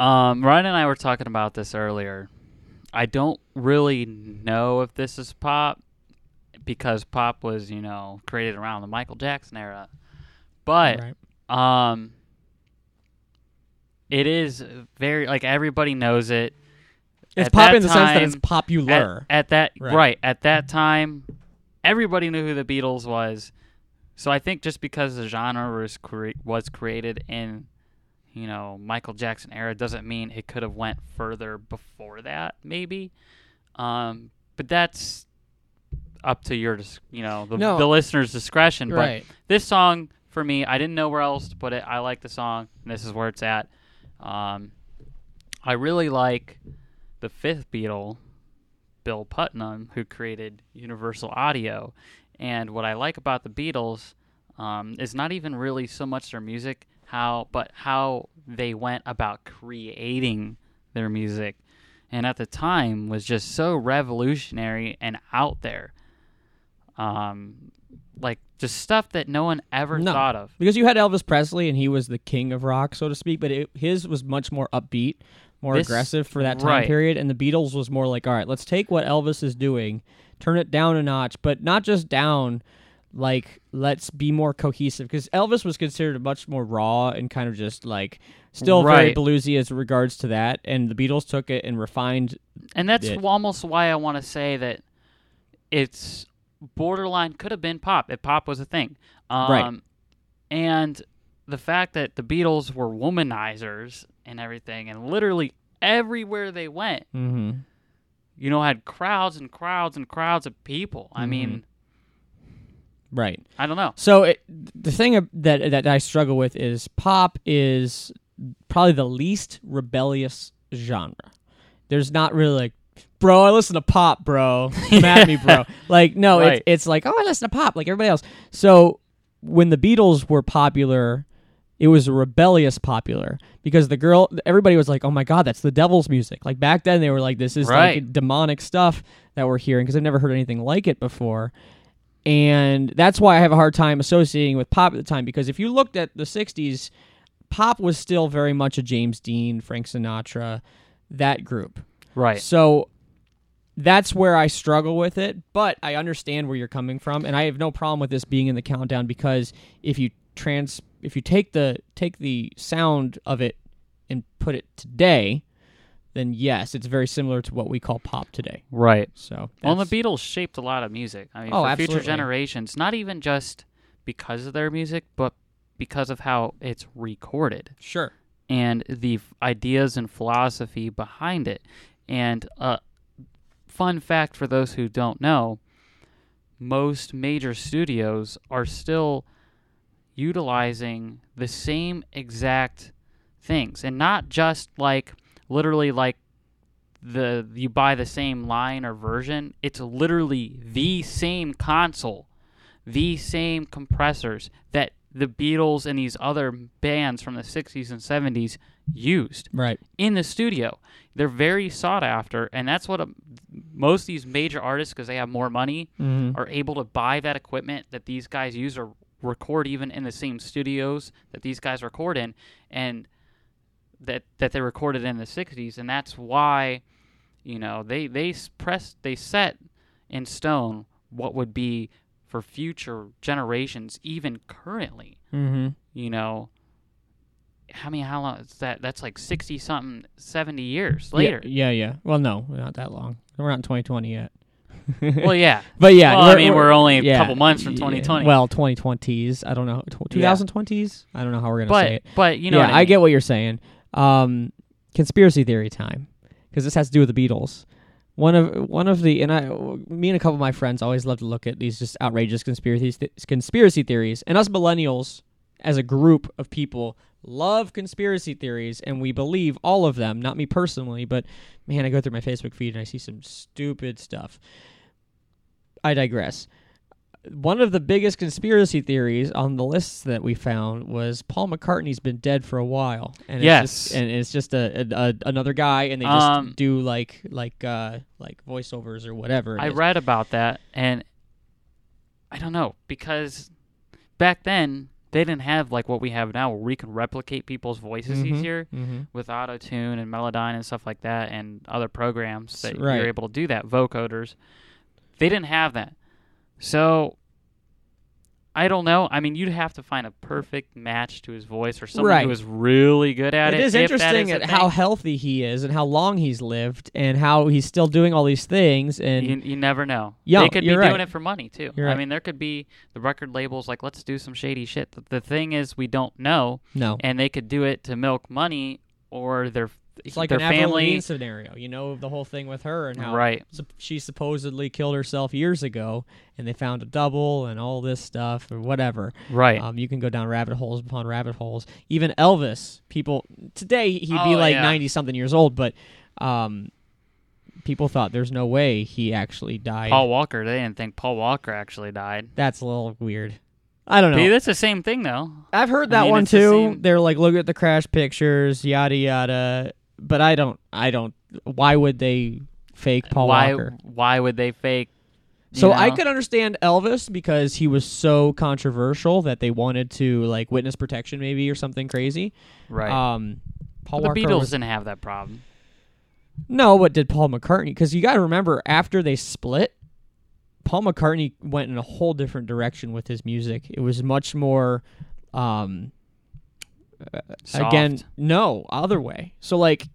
um, Ryan and I were talking about this earlier. I don't really know if this is pop because pop was, you know, created around the Michael Jackson era. But Right. um it is very like everybody knows it. It's At pop in the sense that it's popular. At, at that Right. right. at that time everybody knew who the Beatles was. So I think just because the genre was cre- was created in you know Michael Jackson era doesn't mean it could have went further before that maybe. Um but that's up to your you know the, No. the listener's discretion right. but this song for me I didn't know where else to put it. I like the song and this is where it's at. Um I really like the fifth Beatle, Bill Putnam, who created Universal Audio. And what I like about the Beatles um, is not even really so much their music, how but how they went about creating their music. And at the time was just so revolutionary and out there. Um, like just stuff that no one ever No. thought of. because you had Elvis Presley and he was the king of rock, so to speak. But it, his was much more upbeat, more This- aggressive for that time right. period. And the Beatles was more like, all right, let's take what Elvis is doing, turn it down a notch, but not just down. Like, let's be more cohesive because Elvis was considered much more raw and kind of just like still very Right. bluesy as regards to that. And the Beatles took it and refined. And that's Yeah. almost why I want to say that it's borderline could have been pop if pop was a thing. Um, Right. And the fact that the Beatles were womanizers and everything, and literally everywhere they went, Mm-hmm. you know, had crowds and crowds and crowds of people. I Mm-hmm. mean, Right. I don't know. So it, the thing that that I struggle with is pop is probably the least rebellious genre. There's not really like, bro, I listen to pop, bro. At me, bro. Like, no, Right. it's it's like, oh, I listen to pop like everybody else. So when the Beatles were popular, it was rebellious popular because the girl, everybody was like, oh my god, that's the devil's music. Like back then, they were like, this is Right. like demonic stuff that we're hearing because I've never heard anything like it before and that's why I have a hard time associating with pop at the time because if you looked at the 60s pop was still very much a James Dean, Frank Sinatra, that group. Right. So that's where I struggle with it, but I understand where you're coming from and I have no problem with this being in the countdown because if you trans if you take the take the sound of it and put it today, then yes, it's very similar to what we call pop today. Right. So Well, and the Beatles shaped a lot of music. I mean, Oh, for future generations, not even just because of their music, but because of how it's recorded. sure. and the f- ideas and philosophy behind it. And uh, fun fact for those who don't know, most major studios are still utilizing the same exact things, and not just like literally like the you buy the same line or version. It's literally the same console, the same compressors that the Beatles and these other bands from the 60s and 70s used Right. in the studio. They're very sought after, and that's what a, most of these major artists, because they have more money, Mhm. are able to buy that equipment that these guys use or record even in the same studios that these guys record in, and that that they recorded in the '60s, and that's why, you know, they they s- press they set in stone what would be for future generations, even currently mm-hmm. you know I mean how long is that that's like 60 something 70 years later Yeah, yeah, yeah. Well, no, not that long. We're not in 2020 yet. well yeah But yeah, Well, I mean, we're only a yeah, couple months from yeah. 2020. Well, 2020s. I don't know. 2020s. I don't know how we're gonna say it. but you know yeah, I, mean. get what you're saying. Um, conspiracy theory time, because this has to do with the Beatles. One of one of the and I, me and a couple of my friends always love to look at these just outrageous conspiracy conspiracy theories, and us millennials as a group of people love conspiracy theories, and we believe all of them. Not me personally, but man, I go through my Facebook feed and I see some stupid stuff. I digress. One of the biggest conspiracy theories on the lists that we found was Paul McCartney's been dead for a while, and it's Yes. just, and it's just a, a, a another guy, and they just Um, do like like uh like voiceovers or whatever. I is. read about that and I don't know because back then they didn't have like what we have now, where we can replicate people's voices Mhm. easier Mm-hmm. with auto tune and Melodyne and stuff like that, and other programs that Right. you're able to do that. Vocoders, they didn't have that, so. I don't know. I mean, you'd have to find a perfect match to his voice, or someone Right. who is really good at it. It is interesting is at how healthy he is and how long he's lived and how he's still doing all these things. And you, you never know. Yeah, they could be you're doing right. it for money too. You're I mean, there could be the record labels like, let's do some shady shit. The, the thing is, we don't know, no, and they could do it to milk money or their it's like their an Avril family. Lavigne scenario. You know the whole thing with her and how Right. she supposedly killed herself years ago, and they found a double and all this stuff or whatever. Right. Um, you can go down rabbit holes upon rabbit holes. Even Elvis, people today he'd be Oh, like yeah. ninety something years old, but um, people thought there's no way he actually died. Paul Walker. They didn't think Paul Walker actually died. That's a little weird. I don't know. That's the same thing though. I've heard I that mean, one it's the too. They're like, look at the crash pictures, yada yada. But I don't. I don't. Why would they fake Paul why? Walker? Why would they fake? So I could understand Elvis because he was so controversial that they wanted to like witness protection maybe or something crazy. Right. Um, Paul But the Walker Beatles was- didn't have that problem. No, but did Paul McCartney? Because you got to remember, after they split, Paul McCartney went in a whole different direction with his music. It was much more, um, uh, again, no, other way. So like,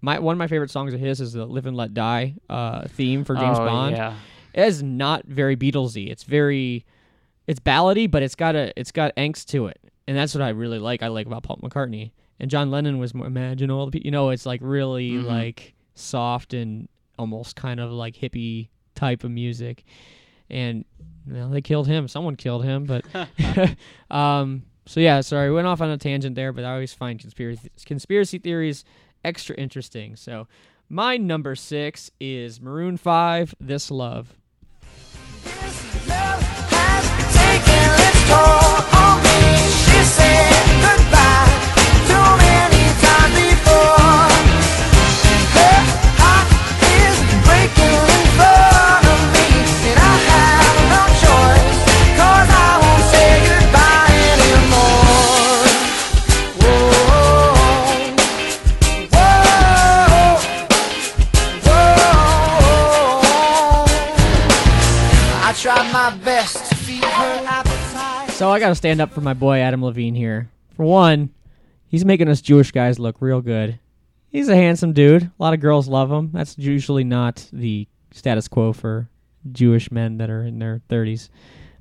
my one of my favorite songs of his is the "Live and Let Die" uh, theme for James oh, Bond. Yeah. It is not very Beatlesy. It's very, it's ballady, but it's got a, it's got angst to it, and that's what I really like. I like about Paul McCartney and John Lennon was more imagine all the pe- you know, it's like really Mhm. like soft and almost kind of like hippie type of music, and you know, they killed him. Someone killed him, but um. So yeah, sorry, went off on a tangent there, but I always find conspiracy conspiracy theories extra interesting. So my number six is Maroon Five. This love. Love my best to feed her appetite. So I got to stand up for my boy Adam Levine here. For one, he's making us Jewish guys look real good. He's a handsome dude. A lot of girls love him. That's usually not the status quo for Jewish men that are in their 30s.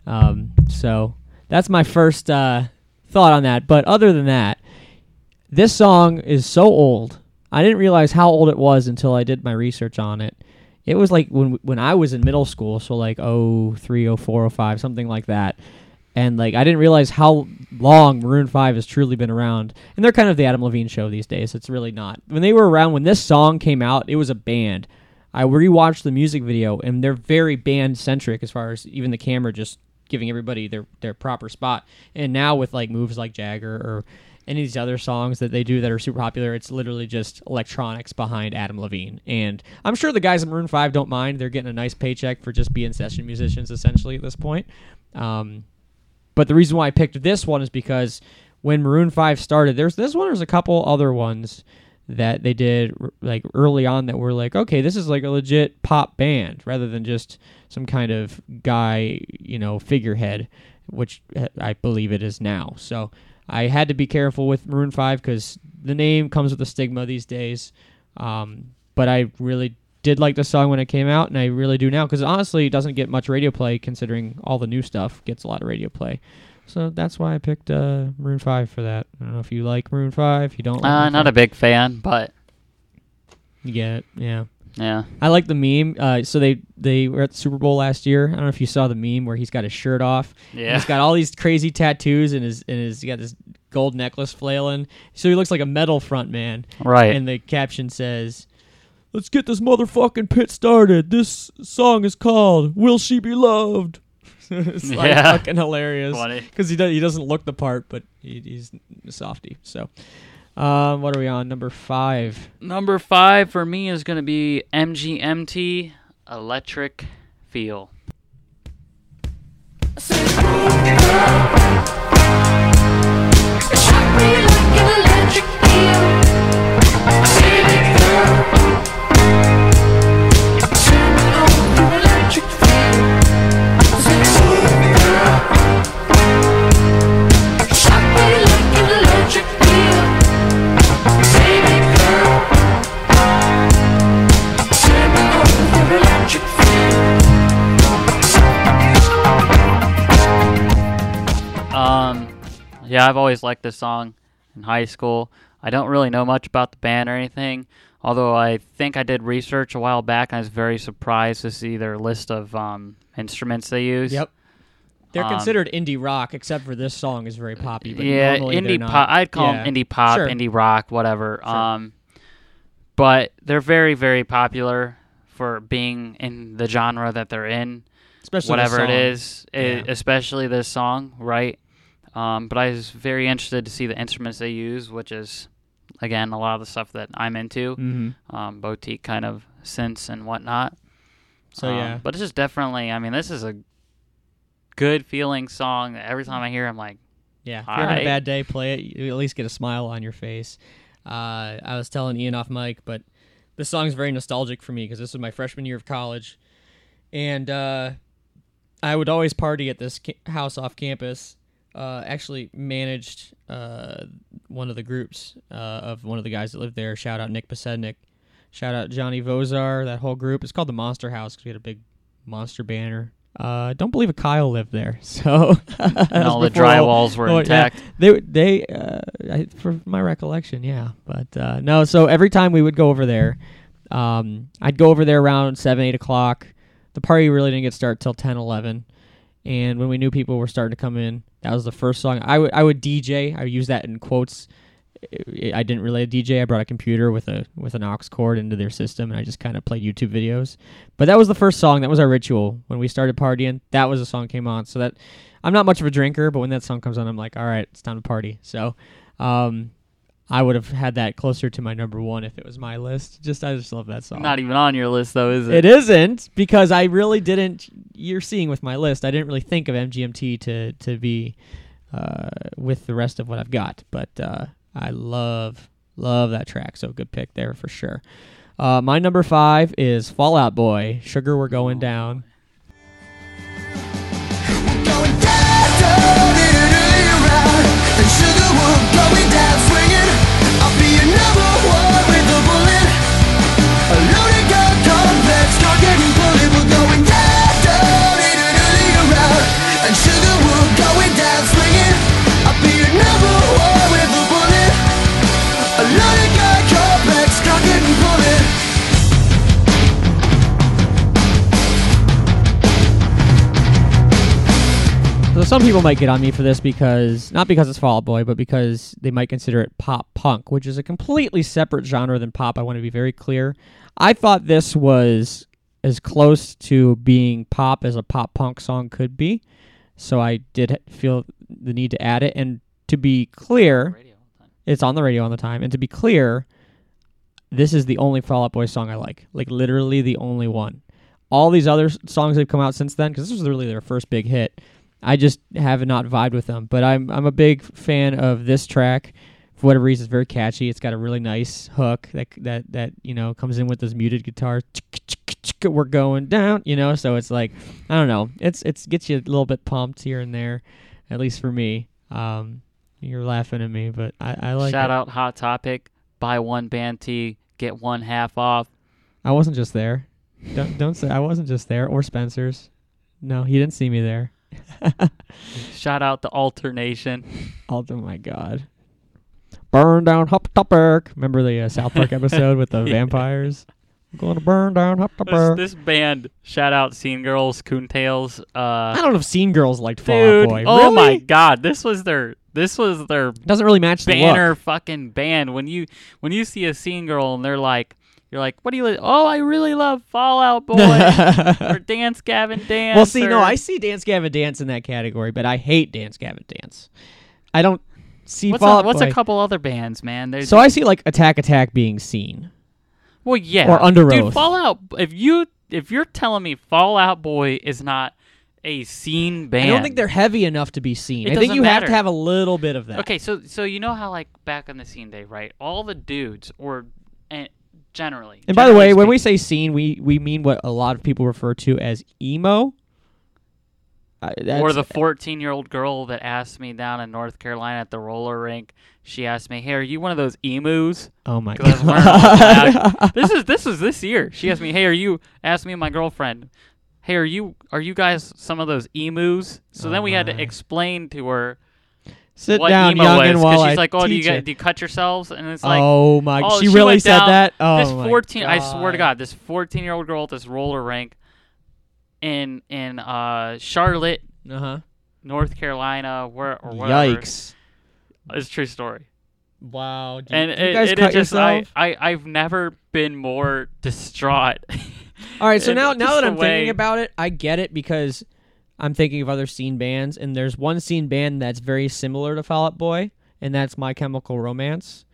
Um, so that's my first uh, thought on that. But other than that, this song is so old. I didn't realize how old it was until I did my research on it. It was like when when I was in middle school, so like 03, 04, 05, something like that. And like I didn't realize how long Maroon 5 has truly been around. And they're kind of the Adam Levine show these days. It's really not. When they were around when this song came out, it was a band. I rewatched the music video and they're very band centric as far as even the camera just giving everybody their their proper spot. And now with like moves like Jagger or any of these other songs that they do that are super popular, it's literally just electronics behind Adam Levine. And I'm sure the guys in Maroon 5 don't mind. They're getting a nice paycheck for just being session musicians essentially at this point. Um, but the reason why I picked this one is because when Maroon 5 started, there's this one, there's a couple other ones that they did like early on that were like, okay, this is like a legit pop band rather than just some kind of guy, you know, figurehead, which uh, I believe it is now. So I had to be careful with Maroon 5 because the name comes with a stigma these days. Um, but I really did like the song when it came out, and I really do now because honestly, it doesn't get much radio play considering all the new stuff gets a lot of radio play. So that's why I picked uh, Maroon 5 for that. I don't know if you like Maroon 5, if you don't like Uh, not 5. a big fan, but You get it, yeah. Yeah. I like the meme. Uh, so they they were at the Super Bowl last year. I don't know if you saw the meme where he's got his shirt off. Yeah. He's got all these crazy tattoos and his and his he got this gold necklace flailing. So he looks like a metal front man. Right. And the caption says, "Let's get this motherfucking pit started. This song is called Will She Be Loved." it's like Yeah. fucking hilarious Funny. because he does he doesn't look the part, but he, he's softy. So, um, what are we on? Number five. Number five for me is going to be MGMT Electric Feel. Yeah, I've always liked this song in high school. I don't really know much about the band or anything, although I think I did research a while back. and I was very surprised to see their list of um, instruments they use. Yep. They're Um, considered indie rock, except for this song is very poppy. But yeah, indie pop. I'd call Yeah. them indie pop, Sure. indie rock, whatever. Sure. Um, but they're very, very popular for being in the genre that they're in. Especially whatever this it is, i- Yeah. especially this song, right? Um, but I was very interested to see the instruments they use, which is again a lot of the stuff that I'm into, Mhm. um, boutique kind of synths and whatnot. So Um, yeah, but it's just definitely. I mean, this is a good feeling song. that Every time I hear, it, I'm like, yeah. If you're having a bad day, play it. You at least get a smile on your face. Uh, I was telling Ian off mic, but this song is very nostalgic for me because this was my freshman year of college, and uh, I would always party at this ca- house off campus. Uh, actually managed uh, one of the groups uh, of one of the guys that lived there. Shout out Nick Pasednik. Shout out Johnny Vozar. That whole group. It's called the Monster House because we had a big monster banner. Uh, don't believe a Kyle lived there. So and all the drywalls were Oh, yeah. intact. They they uh, I, for my recollection, yeah. But uh, no, so every time we would go over there, um, I'd go over there around seven, eight o'clock. The party really didn't get started till 10, 11. And when we knew people were starting to come in, that was the first song. I would I would DJ. I would use that in quotes. I didn't really DJ. I brought a computer with a with an aux cord into their system, and I just kind of played YouTube videos. But that was the first song. That was our ritual when we started partying. That was the song came on. So that I'm not much of a drinker, but when that song comes on, I'm like, all right, it's time to party. So, um, I would have had that closer to my number one if it was my list. Just I just love that song. Not even on your list though, is it? It isn't because I really didn't. You're seeing with my list, I didn't really think of MGMT to to be uh, with the rest of what I've got. But uh, I love love that track. So good pick there for sure. Uh, my number five is Fall Out Boy. Sugar, we're going down. Some people might get on me for this because not because it's Fall Out Boy, but because they might consider it pop punk, which is a completely separate genre than pop. I want to be very clear. I thought this was as close to being pop as a pop punk song could be, so I did feel the need to add it. And to be clear, Radio all the time. it's on the radio all the time. And to be clear, this is the only Fall Out Boy song I like. Like literally the only one. All these other songs that have come out since then, because this was really their first big hit. I just have not vibed with them. But I'm I'm a big fan of this track. For whatever reason, it's very catchy. It's got a really nice hook that that that you know comes in with this muted guitar. We're going down, you know. So it's like I don't know. It's it's gets you a little bit pumped here and there, at least for me. Um, you're laughing at me, but I, I like Shout it. out Hot Topic. Buy one band tee, get one half off. I wasn't just there. Don't don't say I wasn't just there or Spencer's. No, he didn't see me there. Shout out the Alternation. Oh my god. Burn down Hop Topic. Remember the uh, South Park episode with the vampires? I'm going to burn down Hop This, this band, shout out Scene Girls, Coontails. I Uh, don't know if Scene Girls liked Fall Out Boy. oh my god, this was their this was their Doesn't really match the banner fucking band. When you when you see a Scene Girl and they're like, you're like, what do you? Li- oh, I really love Fall Out Boy or Dance Gavin Dance. well, see, no, I see Dance Gavin Dance in that category, but I hate Dance Gavin Dance. I don't see What's, Fall a, what's Boy. a couple other bands, man? There's, so I see like Attack Attack being seen. Well, yeah. Or Under Dude, Oath. Fallout. If you if you're telling me Fall Out Boy is not a scene band, I don't think they're heavy enough to be seen. It I think you have to have a little bit of that. Okay, so so you know how like back on the scene day, right? All the dudes, or and generally. And by the way, generally when we say scene, we we mean what a lot of people refer to as emo. Uh, or the 14 year old girl that asked me down in North Carolina at the roller rink, she asked me, "Hey, are you one of those emus?" oh my I was wearing all black. this is this is this year. She asked me, "Hey, are you?" Asked me and my girlfriend, "Hey, are you are you guys some of those emus?" So Oh then we had to explain to her Sit what down, emo youngin', while she's I like, "Oh, do you teach ya." get do you cut yourselves?" And it's like, oh my! oh, she, really said down- that. Oh this my 14 I swear to God. This 14 year old girl at this roller rink in in uh, Charlotte, Uh huh. North Carolina, where or whatever. Yikes! It's a true story. Wow. And you, it, guys it cut just I, yourself? I I've never been more distraught. All right, so now now that I'm way- thinking about it, I get it because I'm thinking of other scene bands, and there's one scene band that's very similar to Fall Out Boy, and that's My Chemical Romance.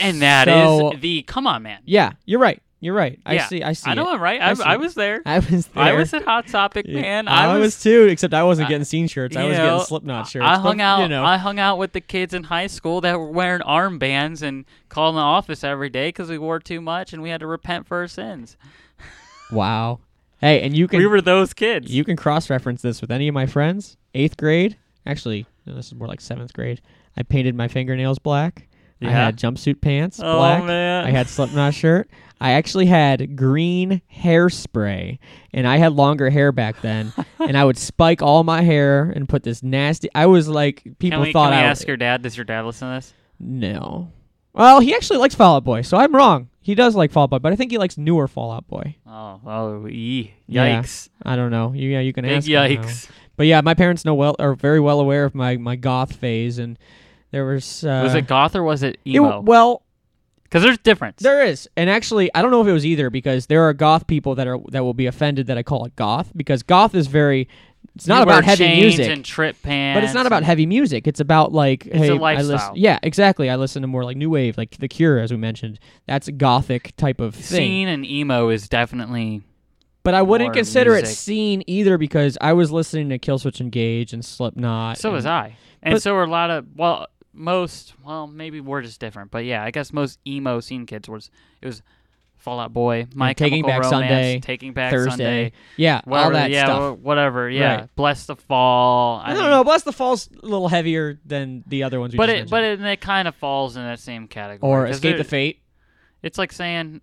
and that is So- the come on man. Yeah, you're right. You're right. I Yeah. see. I see. I know it. I'm right. I I, I was there. I was there. I was at Hot Topic, man. I, I was, too, except I wasn't getting scene shirts. I was know, getting Slipknot shirts. I but, hung out. You know, I hung out with the kids in high school that were wearing armbands and calling the office every day because we wore too much and we had to repent for our sins. wow. Hey, and you can we were those kids. you can cross reference this with any of my friends. Eighth grade, actually, no, this is more like seventh grade. I painted my fingernails black. Yeah. I had jumpsuit pants Oh, black. man. I had Slipknot shirt. I actually had green hairspray, and I had longer hair back then. and I would spike all my hair and put this nasty. I was like, people can we, thought can we I ask your dad? Does your dad listen to this? no. Well, he actually likes Fall Out Boy, so I'm wrong. He does like Fall Out Boy, but I think he likes newer Fall Out Boy. Oh, oh, ee, Yeah. yikes! I don't know. You, yeah, you can Big ask. yikes! But yeah, my parents know well are very well aware of my my goth phase, and there was uh, was it goth or was it it- emo? well, Because there's difference. there is, and actually, I don't know if it was either because there are goth people that are that will be offended that I call it goth because goth is very. It's not about heavy music, and trip pants. but it's not about heavy music. It's about like It's hey, a I lifestyle. listen, yeah, exactly. I listen to more like new wave, like The Cure, as we mentioned. That's a gothic type of thing. Scene and emo is definitely But I wouldn't consider it scene either because I was listening to Killswitch Engage and Slipknot. So and, was I. And but- so were a lot of well, most well, maybe we're just different, but yeah, I guess most emo scene kids was it was Fallout Boy, My Taking Chemical Back Romance, Sunday, Taking Back Thursday. Sunday, Yeah, all that yeah, stuff. whatever, yeah. Right. Blessthefall. I, I don't mean, know. Blessthefall's a little heavier than the other ones we but just it but it, it kind of falls in that same category. Or Escape the Fate. It's like saying,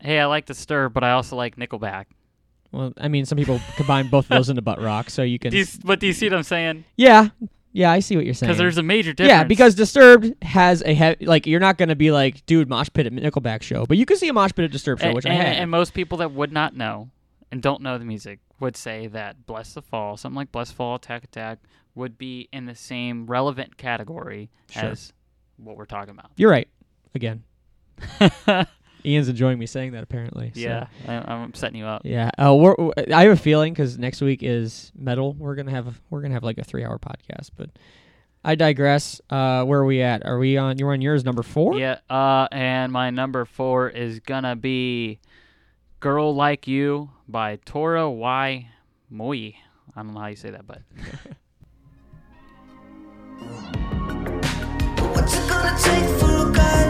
"Hey, I like Disturb, but I also like Nickelback." Well, I mean, some people combine both of those into butt rock, so you can. Do you, but do you see what I'm saying? yeah, yeah, I see what you're saying. Because there's a major difference. yeah, because Disturbed has a heavy. Like, you're not gonna be like, dude, mosh pit at Nickelback show, but you can see a mosh pit at Disturbed show, and, which I and, had. and most people that would not know and don't know the music would say that Blessthefall, something like Blessthefall, Attack Attack, would be in the same relevant category Sure. as what we're talking about. you're right. Again, Ian's enjoying me saying that apparently. so- yeah, I, I'm setting you up. Yeah. Uh, we're, I have a feeling because next week is metal. We're gonna have we're gonna have like a three hour podcast. But I digress. Uh, where are we at? Are we on? You're on yours number four. Yeah, uh, and my number four is gonna be "Girl Like You" by Toro y Moi. I don't know how you say that, but What's it gonna take for a guy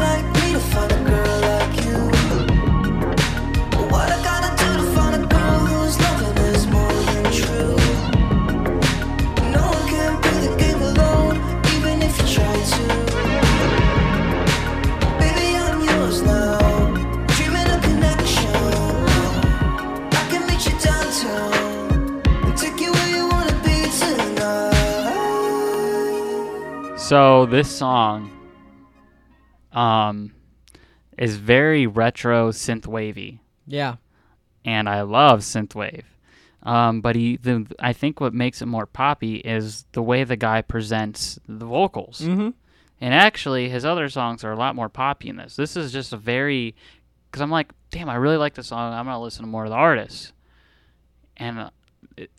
this song um is very retro synth wavy Yeah. and I love synthwave. Um, but he, the, I think what makes it more poppy is the way the guy presents the vocals. Mm-hmm. And actually, his other songs are a lot more poppy in this. This is just a very, because I'm like, damn, I really like this song. I'm gonna listen to more of the artists. And uh,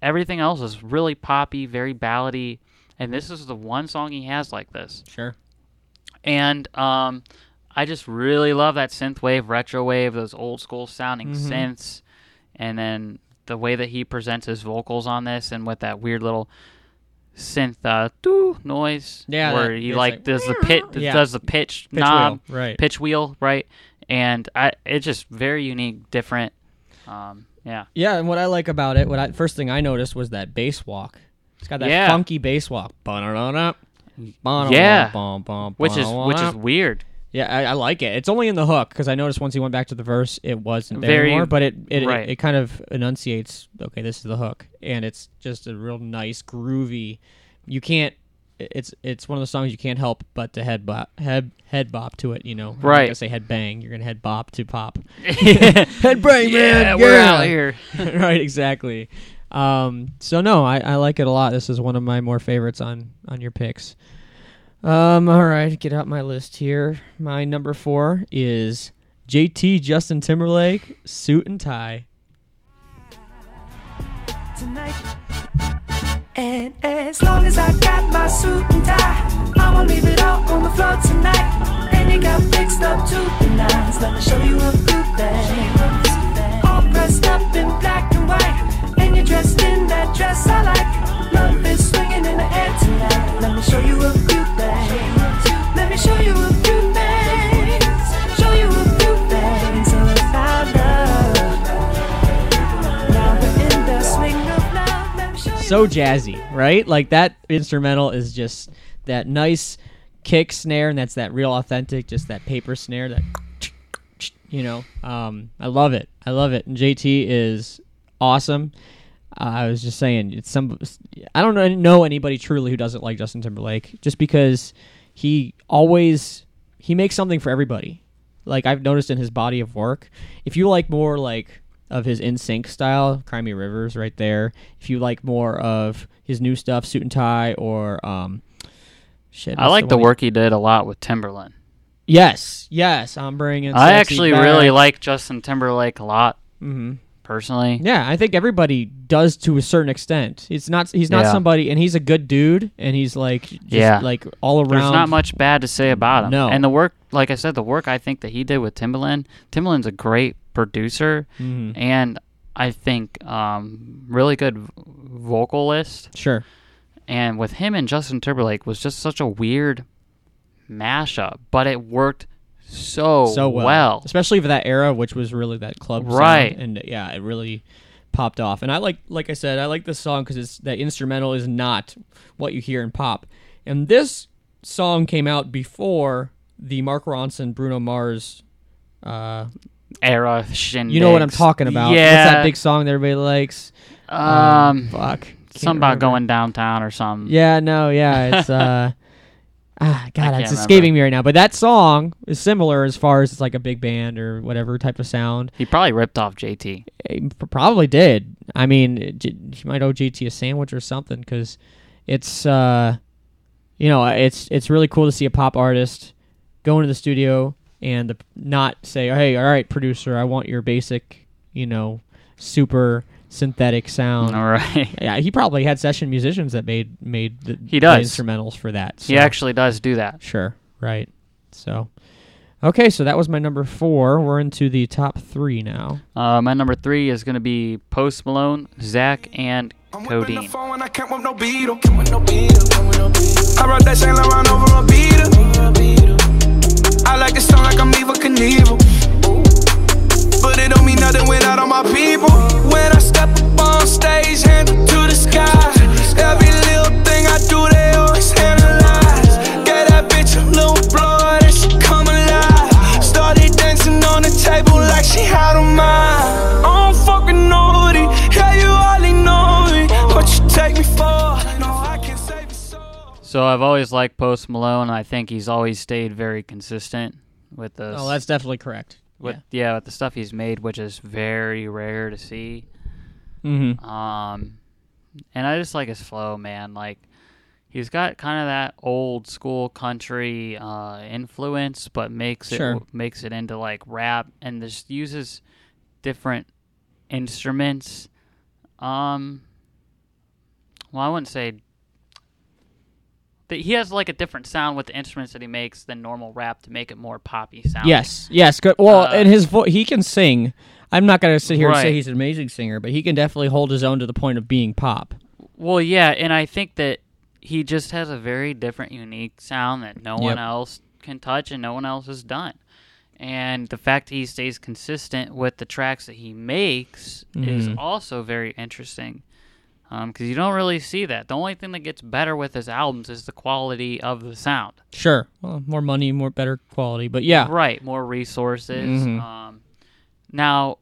everything else is really poppy, very ballady. And this is the one song he has like this Sure. and um, I just really love that synth wave, retro wave, those old school sounding Mhm. synths, and then the way that he presents his vocals on this, and with that weird little synth uh, doo noise, Yeah, where that- he like, like, does the pit Yeah. does the pitch, Pitch knob, wheel, right. pitch wheel, right, and I it's just very unique, different. Um, yeah, Yeah, and what I like about it, what I first thing I noticed was that bass walk. It's got that Yeah. funky bass walk. Yeah. which is which is weird. Yeah, I, I like it. It's only in the hook because I noticed once he went back to the verse, it wasn't there Very- anymore. But it it, right. it it kind of enunciates. Okay, this is the hook, and it's just a real nice, groovy. You can't. it's it's one of the songs you can't help but to head bop head head bop to it. You know, Right. gonna say head bang. You're gonna head bop to pop. head bang, yeah, we're out here. right, exactly. Um, so no, I, I like it a lot. This is one of my more favorites on on your picks. Um, all right, get out my list here. My number four is JT Justin Timberlake, suit and tie. tonight. And as long as I got my suit and tie, I'ma leave it all on the floor tonight. And you got fixed up to the nines. Let me show you a good thing. All dressed up in black and white, you're dressed in that dress I like. Love is swinging in the air tonight. Let me show you a good thing. Let me show you a few things. Show you a few things love. Now we're in the swing of love. Let me show you so jazzy, right? Like that instrumental is just that nice kick snare, and that's that real authentic, just that paper snare. That you know, um, I love it. I love it. And JT is awesome. I was just saying, it's some. I don't know, anybody truly who doesn't like Justin Timberlake, just because he always he makes something for everybody. Like I've noticed in his body of work, if you like more like of his NSYNC style, Crimey Rivers right there. If you like more of his new stuff, Suit and Tie or um, shit. I like the one he- work he did a lot with Timbaland. Yes, yes, I'm bringing. I actually really like Justin Timberlake a lot hmm personally. Yeah, I think everybody does to a certain extent. It's not. He's not Yeah. somebody, and he's a good dude, and he's like, just Yeah. like all around. There's not much bad to say about him. No. And the work, like I said, the work I think that he did with Timbaland, Timbaland's a great producer Mhm. and I think um, really good vocalist. Sure. And with him and Justin Timberlake was just such a weird mashup, but it worked so so well. well. especially for that era, which was really that club sound, Right. and yeah, it really popped off. And I like, like I said, I like this song because it's that instrumental is not what you hear in pop. And this song came out before the Mark Ronson, Bruno Mars. Uh, Era shindigs. you know what I'm talking about? Yeah. What's that big song that everybody likes? Um, fuck. Can't something about going downtown or something. Yeah, no, yeah, it's uh ah god, it's remember. escaping me right now. But that song is similar as far as it's like a big band or whatever type of sound. He probably ripped off JT. He probably did. I mean, he might owe JT a sandwich or something because it's uh you know, it's it's really cool to see a pop artist go into the studio and the, not say, "Hey, all right, producer, I want your basic, you know, super synthetic sound." All right. Yeah, he probably had session musicians that made made the, He the does. instrumentals for that. He actually does do that. sure right. So, okay, so that was my number four. We're into the top three now. Uh, my number three is going to be Post Malone, Zach, and I'm whipping the Codeine. I can't whip no beetle. Can't whip no beetle. Can't whip no beetle. I brought that Saint Laurent over a beetle. I like this song like I'm Evel Knievel. But it don't mean nothing without all my people. When I step up on stage, hand up to the sky. Every little thing I do, they always analyze. Get that bitch a little blood and she come alive. Started dancing on the table like she had a mind. I don't fucking know. Yeah, you hardly know me. What you take me for? No, I can't save your soul. So I've always liked Post Malone. I think he's always stayed very consistent with the Oh, that's definitely correct. With yeah. with the stuff he's made, which is very rare to see. Mm-hmm. Um, and I just like his flow, man. Like he's got kind of that old school country uh, influence, but makes it makes it into like rap and just uses different instruments. Um, well, I wouldn't say. That He has like a different sound with the instruments that he makes than normal rap to make it more poppy sound. Yes, yes. Good. Well, Uh, and his voice, he can sing. I'm not gonna sit here and say he's an amazing singer, but he can definitely hold his own to the point of being pop. Well, yeah, and I think that he just has a very different, unique sound that no one else can touch and no one else has done. And the fact that he stays consistent with the tracks that he makes is Mhm. also very interesting. Because you don't really see that. The only thing that gets better with his albums is the quality of the sound. Sure. Well, more money, more better quality, but yeah. Right, more resources. Mhm. Um, now,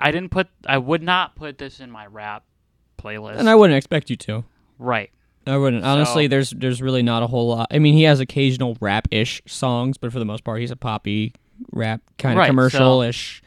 I didn't put, I would not put this in my rap playlist. And I wouldn't expect you to. Right. I wouldn't. Honestly, So- there's there's really not a whole lot. I mean, he has occasional rap-ish songs, but for the most part, he's a poppy rap kind of Right, commercial-ish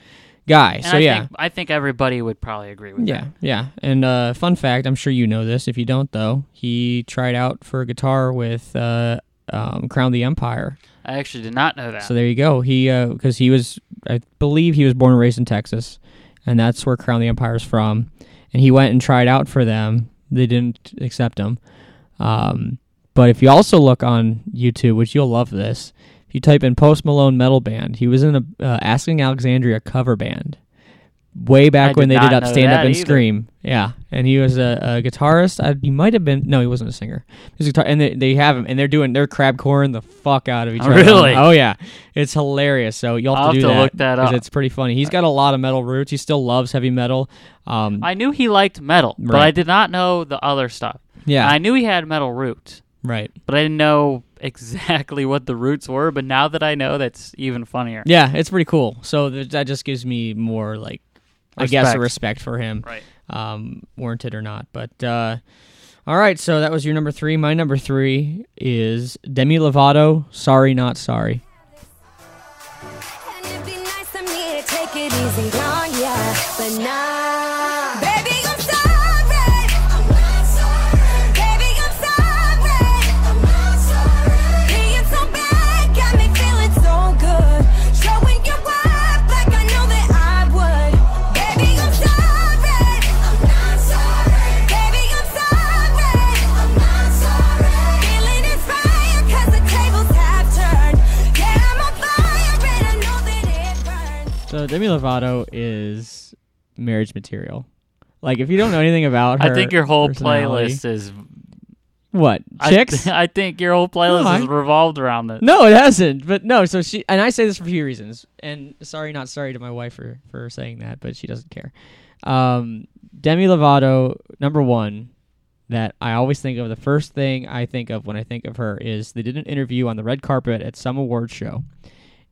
guy. And so I yeah. think I think everybody would probably agree with Yeah, that. yeah. And uh, fun fact, I'm sure you know this. If you don't, though, he tried out for guitar with uh, um, Crown the Empire. I actually did not know that. So there you go. He because he was, I believe, he was born and raised in Texas, and that's where Crown the Empire is from. And he went and tried out for them. They didn't accept him. Um, but if you also look on YouTube, which you'll love this, you type in Post Malone metal band, he was in a uh, Asking Alexandria cover band way back I when did they did Up Stand Up and either. Scream. Yeah, and he was a, a guitarist. I, he might have been. No, he wasn't a singer. He was a guitar, and they, they have him, and they're doing they're crab coring the fuck out of each other. Really? Oh yeah, it's hilarious. So you'll have I'll to have to that. look that up. It's pretty funny. He's got a lot of metal roots. He still loves heavy metal. Um, I knew he liked metal, but I did not know the other stuff. yeah, I knew he had metal roots, right. but I didn't know exactly what the roots were. But now that I know, that's even funnier. Yeah, it's pretty cool. So th- that just gives me more like, I guess, a Respect. respect for him. Right. um, warranted or not. But uh, all right, so that was your number three. My number three is Demi Lovato. Sorry, not sorry. So Demi Lovato is marriage material. Like if you don't know anything about her, I think your whole playlist is what I- chicks. I, think your whole playlist No, is revolved around this. no, it hasn't. But no, so she and I say this for a few reasons. And sorry, not sorry to my wife for for saying that, but she doesn't care. Um, Demi Lovato, number one, that I always think of. The first thing I think of when I think of her is they did an interview on the red carpet at some award show,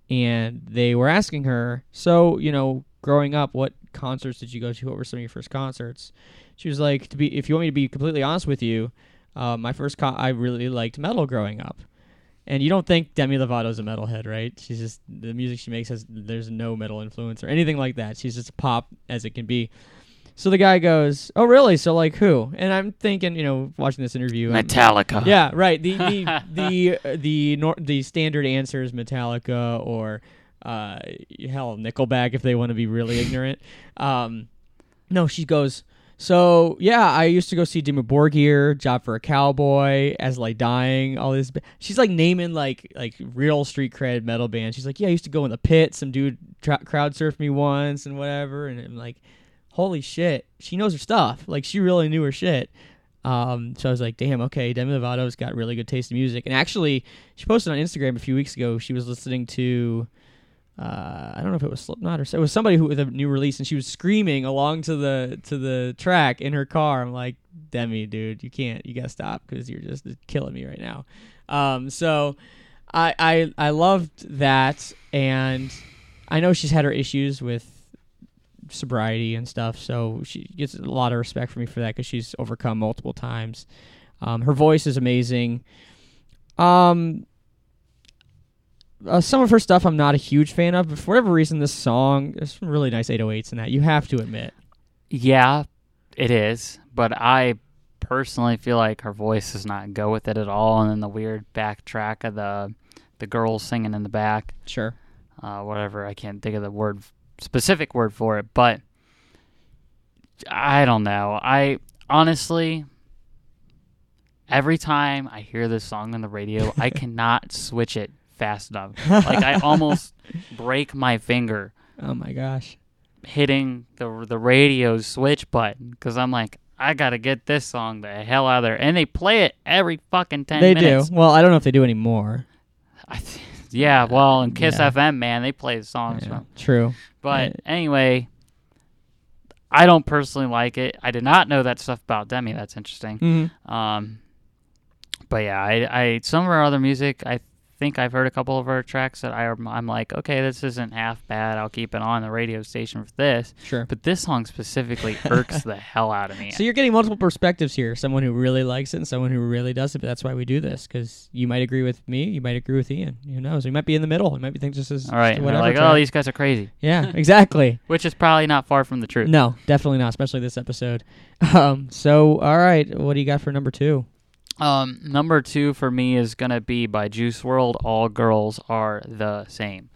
and they were asking her, "So, you know, growing up, what concerts did you go to? What were some of your first concerts?" She was like, "To be, if you want me to be completely honest with you, uh, my first I really liked metal growing up." And you don't think Demi Lovato's a metalhead, right? She's just the music she makes has there's no metal influence or anything like that. She's just pop as it can be. So the guy goes, "Oh, really? So like who?" And I'm thinking, you know, watching this interview, I'm- Metallica. yeah, right. The the the uh, the nor- the standard answer is Metallica or uh, hell Nickelback if they want to be really ignorant. Um, no, she goes. So yeah, I used to go see Dimmu Borgir, Job for a Cowboy, As I Lay Dying, all this. She's like naming like like real street cred metal bands. She's like, yeah, I used to go in the pit. Some dude tra- crowd surfed me once and whatever. And I'm like, holy shit, she knows her stuff. Like she really knew her shit. Um, so I was like, damn, okay, Demi Lovato's got really good taste in music. And actually, she posted on Instagram a few weeks ago. She was listening to, uh, I don't know if it was Slipknot or it was somebody who with a new release, and she was screaming along to the to the track in her car. I'm like, Demi, dude, you can't, you gotta stop because you're just killing me right now. Um, so I I I loved that, and I know she's had her issues with sobriety and stuff. So she gets a lot of respect from me for that because she's overcome multiple times. Um, her voice is amazing. Um, uh, some of her stuff I'm not a huge fan of, but for whatever reason, this song there's some really nice 808s in that. You have to admit. Yeah, it is. But I personally feel like her voice does not go with it at all. And then the weird backtrack of the the girls singing in the back, Sure. uh, whatever. I can't think of the word specific word for it, but I don't know. I honestly, every time I hear this song on the radio, I cannot switch it fast enough. Like I almost break my finger Oh my gosh. hitting the the radio switch button because I'm like, I gotta get this song the hell out of there, and they play it every fucking ten they minutes. do. Well, I don't know if they do anymore. I th- yeah, well, in Kiss Yeah. FM, man, they play the songs. Yeah, from- true. But Right. anyway, I don't personally like it. I did not know that stuff about Demi. That's interesting. hmm Um, but yeah, I, I some of her other music I think I've heard a couple of her tracks that I, I'm like, okay, this isn't half bad. I'll keep it on the radio station for this. Sure. But this song specifically irks the hell out of me. So you're getting multiple perspectives here. Someone who really likes it and someone who really doesn't. But that's why we do this because you might agree with me, you might agree with Ian. Who knows? We might be in the middle. We might be thinking this is All right. whatever. like, track. oh, these guys are crazy, yeah, exactly. which is probably not far from the truth. No, definitely not. Especially this episode. Um. So, all right, what do you got for number two? Um, number two for me is gonna be by Juice WRLD. All girls are the same.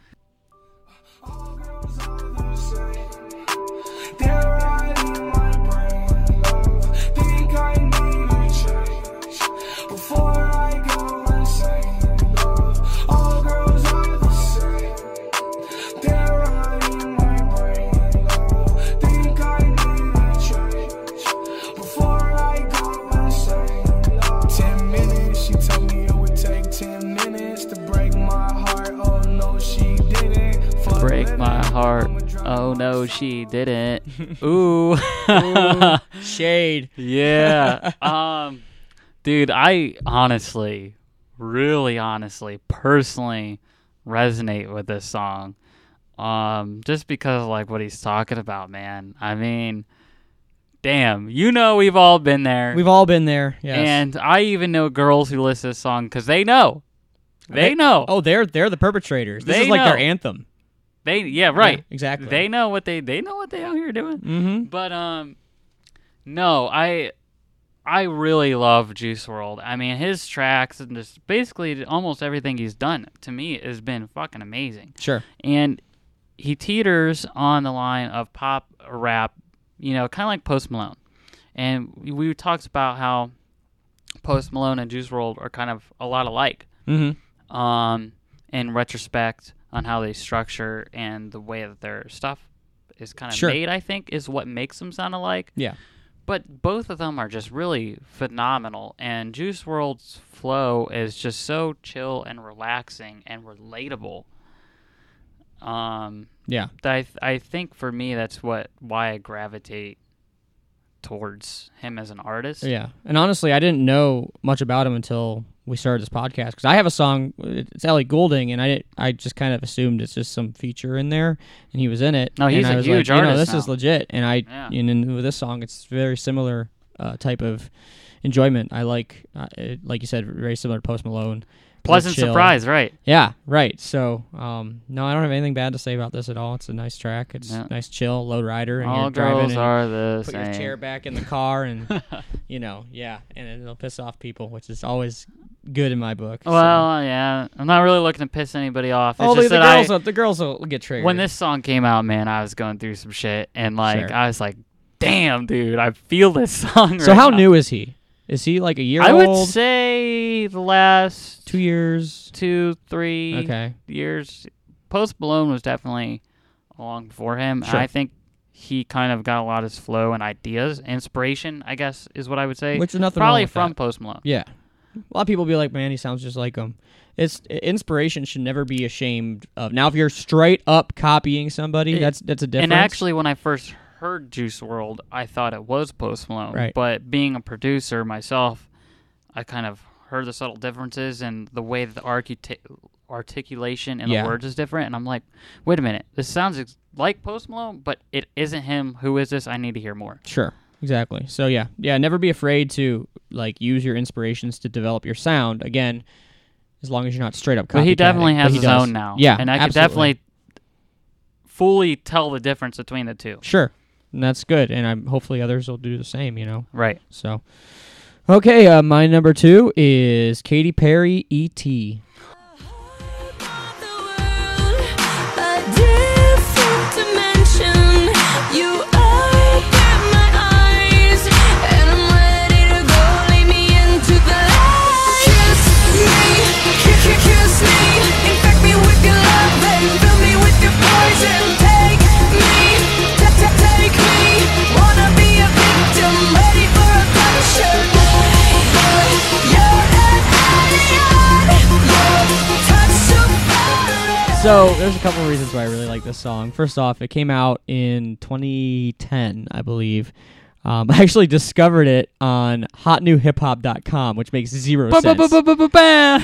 My heart. Oh no, she didn't. Ooh. Shade. yeah. Um, dude, I honestly, really honestly, personally resonate with this song. Um, just because of like what he's talking about, man. I mean, damn, you know we've all been there. We've all been there. Yes. And I even know girls who listen to this song because they know. They They- know. oh, they're they're the perpetrators. This They is like their anthem. They yeah, right. Yeah, exactly. They know what they they know what they out here doing. Mm-hmm. But um no, I I really love Juice WRLD. I mean, his tracks and just basically almost everything he's done to me has been fucking amazing. Sure. And he teeters on the line of pop rap, you know, kind of like Post Malone. And we, talked about how Post Malone and Juice WRLD are kind of a lot alike Mm-hmm. um, in retrospect on how they structure and the way that their stuff is kind of Sure. made, I think, is what makes them sound alike. Yeah. But both of them are just really phenomenal, and Juice WRLD's flow is just so chill and relaxing and relatable. Um, Yeah. that I th- I think for me that's what why I gravitate towards him as an artist. Yeah. And honestly, I didn't know much about him until we started this podcast because I have a song. It's Ellie Goulding, and I I just kind of assumed it's just some feature in there, and he was in it. No, he's and I a was huge like, You know, artist this is legit, and I Yeah. and in, with this song, it's very similar uh, type of enjoyment. I like, uh, it, like you said, very similar to Post Malone. Pleasant surprise, right? Yeah, right. So, um, no, I don't have anything bad to say about this at all. It's a nice track. It's Yeah. nice, chill, low rider, and All you're driving are the put same. your chair back in the car, and you know, yeah, and it'll piss off people, which is always good in my book. so. Well, yeah, I'm not really looking to piss anybody off. It's oh, the, just the that girls, I, will, the girls will get triggered. when this song came out, man, I was going through some shit, and like Sure. I was like, "Damn, dude, I feel this song." so right how now. new is he? Is he like a year old? I old? would say the last two years. two, three Okay, years. Post Malone was definitely along before him. Sure. I think he kind of got a lot of his flow and ideas, inspiration. I guess is what I would say. which is nothing Probably from that. Post Malone. Yeah, a lot of people be like, "Man, he sounds just like him." It's inspiration should never be ashamed of. Now, if you're straight up copying somebody, that's that's a difference. And actually, when I first heard Juice WRLD, I thought it was Post Malone. Right. But being a producer myself, I kind of heard the subtle differences and the way that the archita- articulation and Yeah. the words is different. And I'm like, wait a minute, this sounds ex- like Post Malone, but it isn't him. Who is this? I need to hear more. Sure. Exactly. So yeah, yeah. Never be afraid to like use your inspirations to develop your sound. Again, as long as you're not straight up. But he definitely has he his does. own now. Yeah, and I could definitely fully tell the difference between the two. Sure, and that's good. And I'm hopefully others will do the same. You know. Right. So, okay. Uh, my number two is Katy Perry. E E.T. A different dimension. You so there's a couple of reasons why I really like this song. First off, it came out in 2010, I believe. Um, I actually discovered it on hotnewhiphop.com, which makes zero sense.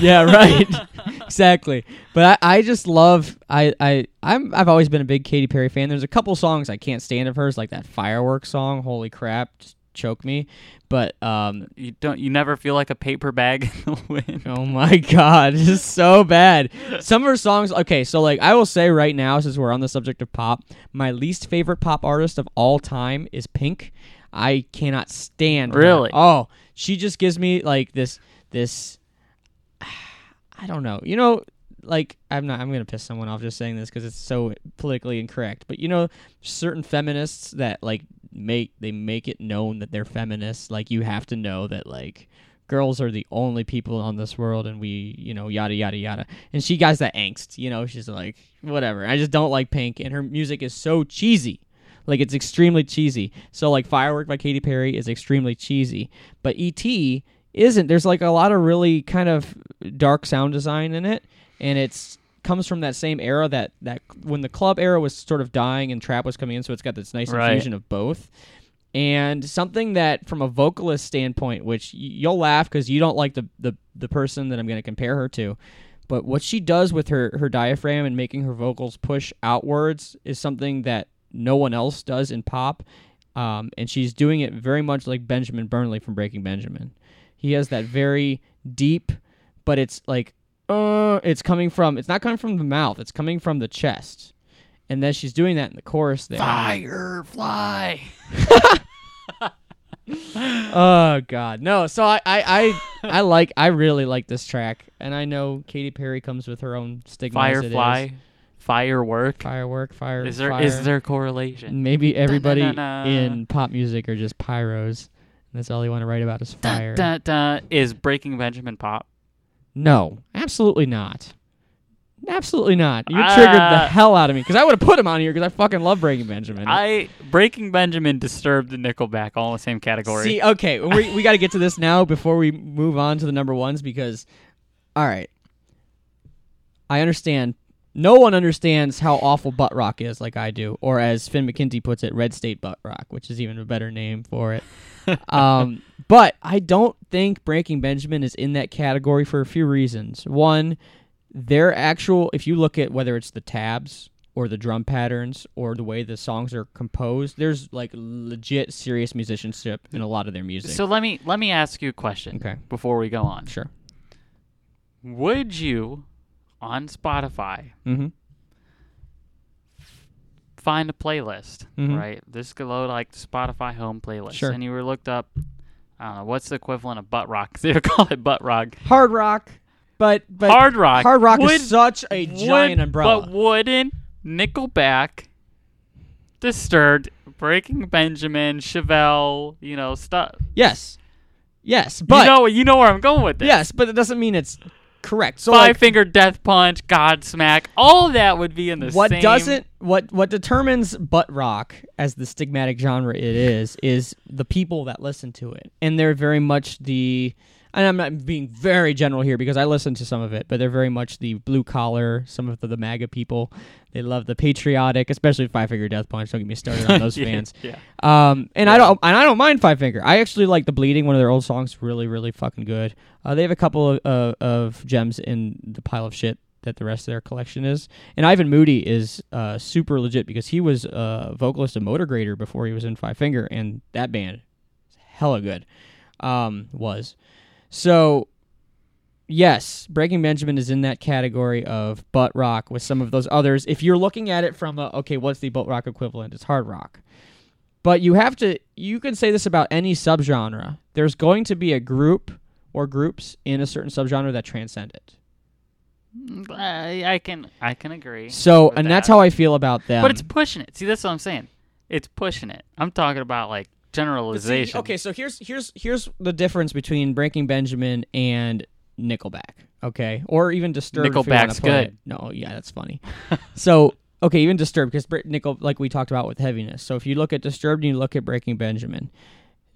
Yeah, right. exactly. But I, I just love I I I'm I've always been a big Katy Perry fan. There's a couple songs I can't stand of hers, like that fireworks song. Holy crap, just choke me. But um, You don't. You never feel like a paper bag in the wind. oh my god, it's just so bad. Some of her songs. Okay, so like I will say right now, since we're on the subject of pop, my least favorite pop artist of all time is Pink. I cannot stand. her. Really? Oh, she just gives me like this this. I don't know. You know, like I'm not. I'm gonna piss someone off just saying this because it's so politically incorrect. But you know, certain feminists that like make they make it known that they're feminists. Like you have to know that like girls are the only people on this world, and we, you know, yada yada yada. And she got that angst. You know, she's like whatever. I just don't like Pink, and her music is so cheesy. Like it's extremely cheesy. So like Firework by Katy Perry is extremely cheesy, but E.T. isn't. There's like a lot of really kind of dark sound design in it, and it's comes from that same era that that when the club era was sort of dying and trap was coming in, so it's got this nice Right. infusion of both. And something that, from a vocalist standpoint, which you'll laugh because you don't like the, the the person that I'm going to compare her to, but what she does with her her diaphragm and making her vocals push outwards is something that no one else does in pop. Um, and she's doing it very much like Benjamin Burnley from Breaking Benjamin. He has that very deep, but it's like, uh, it's coming from, it's not coming from the mouth, it's coming from the chest. And then she's doing that in the chorus there. Firefly. Oh God, no. So I, I, I, I like, I really like this track, and I know Katy Perry comes with her own stigma. as it is. Firefly. Firework. firework, fire. Is there fire. is there correlation? Maybe everybody in pop music are just pyros. That's all they want to write about is fire. Dun, dun, is Breaking Benjamin pop? No, absolutely not. Absolutely not. You triggered the Uh, hell out of me because I would have put him on here because I fucking love Breaking Benjamin. I Breaking Benjamin, Disturbed, and Nickelback all in the same category. See, okay, we we got to get to this now before we move on to the number ones because, all right, I understand. No one understands how awful butt rock is, like I do, or as Finn McKenty puts it, Red State butt rock, which is even a better name for it. um, but I don't think Breaking Benjamin is in that category for a few reasons. One, their actual, if you look at whether it's the tabs or the drum patterns or the way the songs are composed, there's like legit serious musicianship in a lot of their music. So let me let me ask you a question. Okay. Before we go on, sure. would you, on Spotify, Mm-hmm. Find a playlist? Mhm. Right. This could load like Spotify home playlist, Sure. and you were looked up. I don't know what's the equivalent of butt rock. They would call it butt rock. Hard rock, but but Hard rock. Hard rock Would- is such a Would- giant umbrella. But wouldn't Nickelback, Disturbed, Breaking Benjamin, Chevelle, you know stuff? yes, yes, but you know you know where I'm going with this. yes, but it doesn't mean it's correct. So Five like, Finger Death Punch, Godsmack, all that would be in the what same. doesn't what what determines butt rock as the stigmatic genre it is is the people that listen to it and they're very much the and I'm not being very general here because I listen to some of it, but they're very much the blue collar, some of the, the MAGA people. They love the patriotic, especially Five Finger Death Punch. Don't get me started on those Yeah, fans. Yeah. Um, and I don't, and I don't mind Five Finger. I actually like the Bleeding, one of their old songs, really, really fucking good. Uh, they have a couple of, uh, of gems in the pile of shit that the rest of their collection is. And Ivan Moody is uh, super legit because he was a vocalist of Motograter before he was in Five Finger, and that band is hella good. Um, was so. Yes, Breaking Benjamin is in that category of butt rock with some of those others. If you're looking at it from a okay, what's the butt rock equivalent? It's hard rock. But you have to you can say this about any subgenre. There's going to be a group or groups in a certain subgenre that transcend it. Mm, I, I can I can agree. So, and that's how I feel about them. But it's pushing it. See, that's what I'm saying. It's pushing it. I'm talking about like But see, generalization. okay, so here's here's here's the difference between Breaking Benjamin and Nickelback. Okay, or even Disturbed. Nickelback's good. No, yeah, that's funny. so okay, even Disturbed because Nickel, like we talked about with heaviness. So if you look at Disturbed and you look at Breaking Benjamin,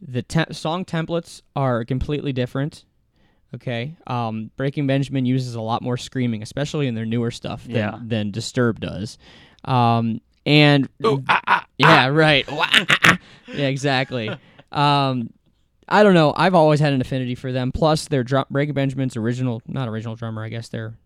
the te- song templates are completely different. Okay, um, Breaking Benjamin uses a lot more screaming, especially in their newer stuff than, Yeah. than Disturbed does. Um, and ah, ah, ah, yeah, right. Ah, yeah, exactly. Um, I don't know. I've always had an affinity for them. Plus, their drum, Breaking Benjamin's original, not original drummer, I guess their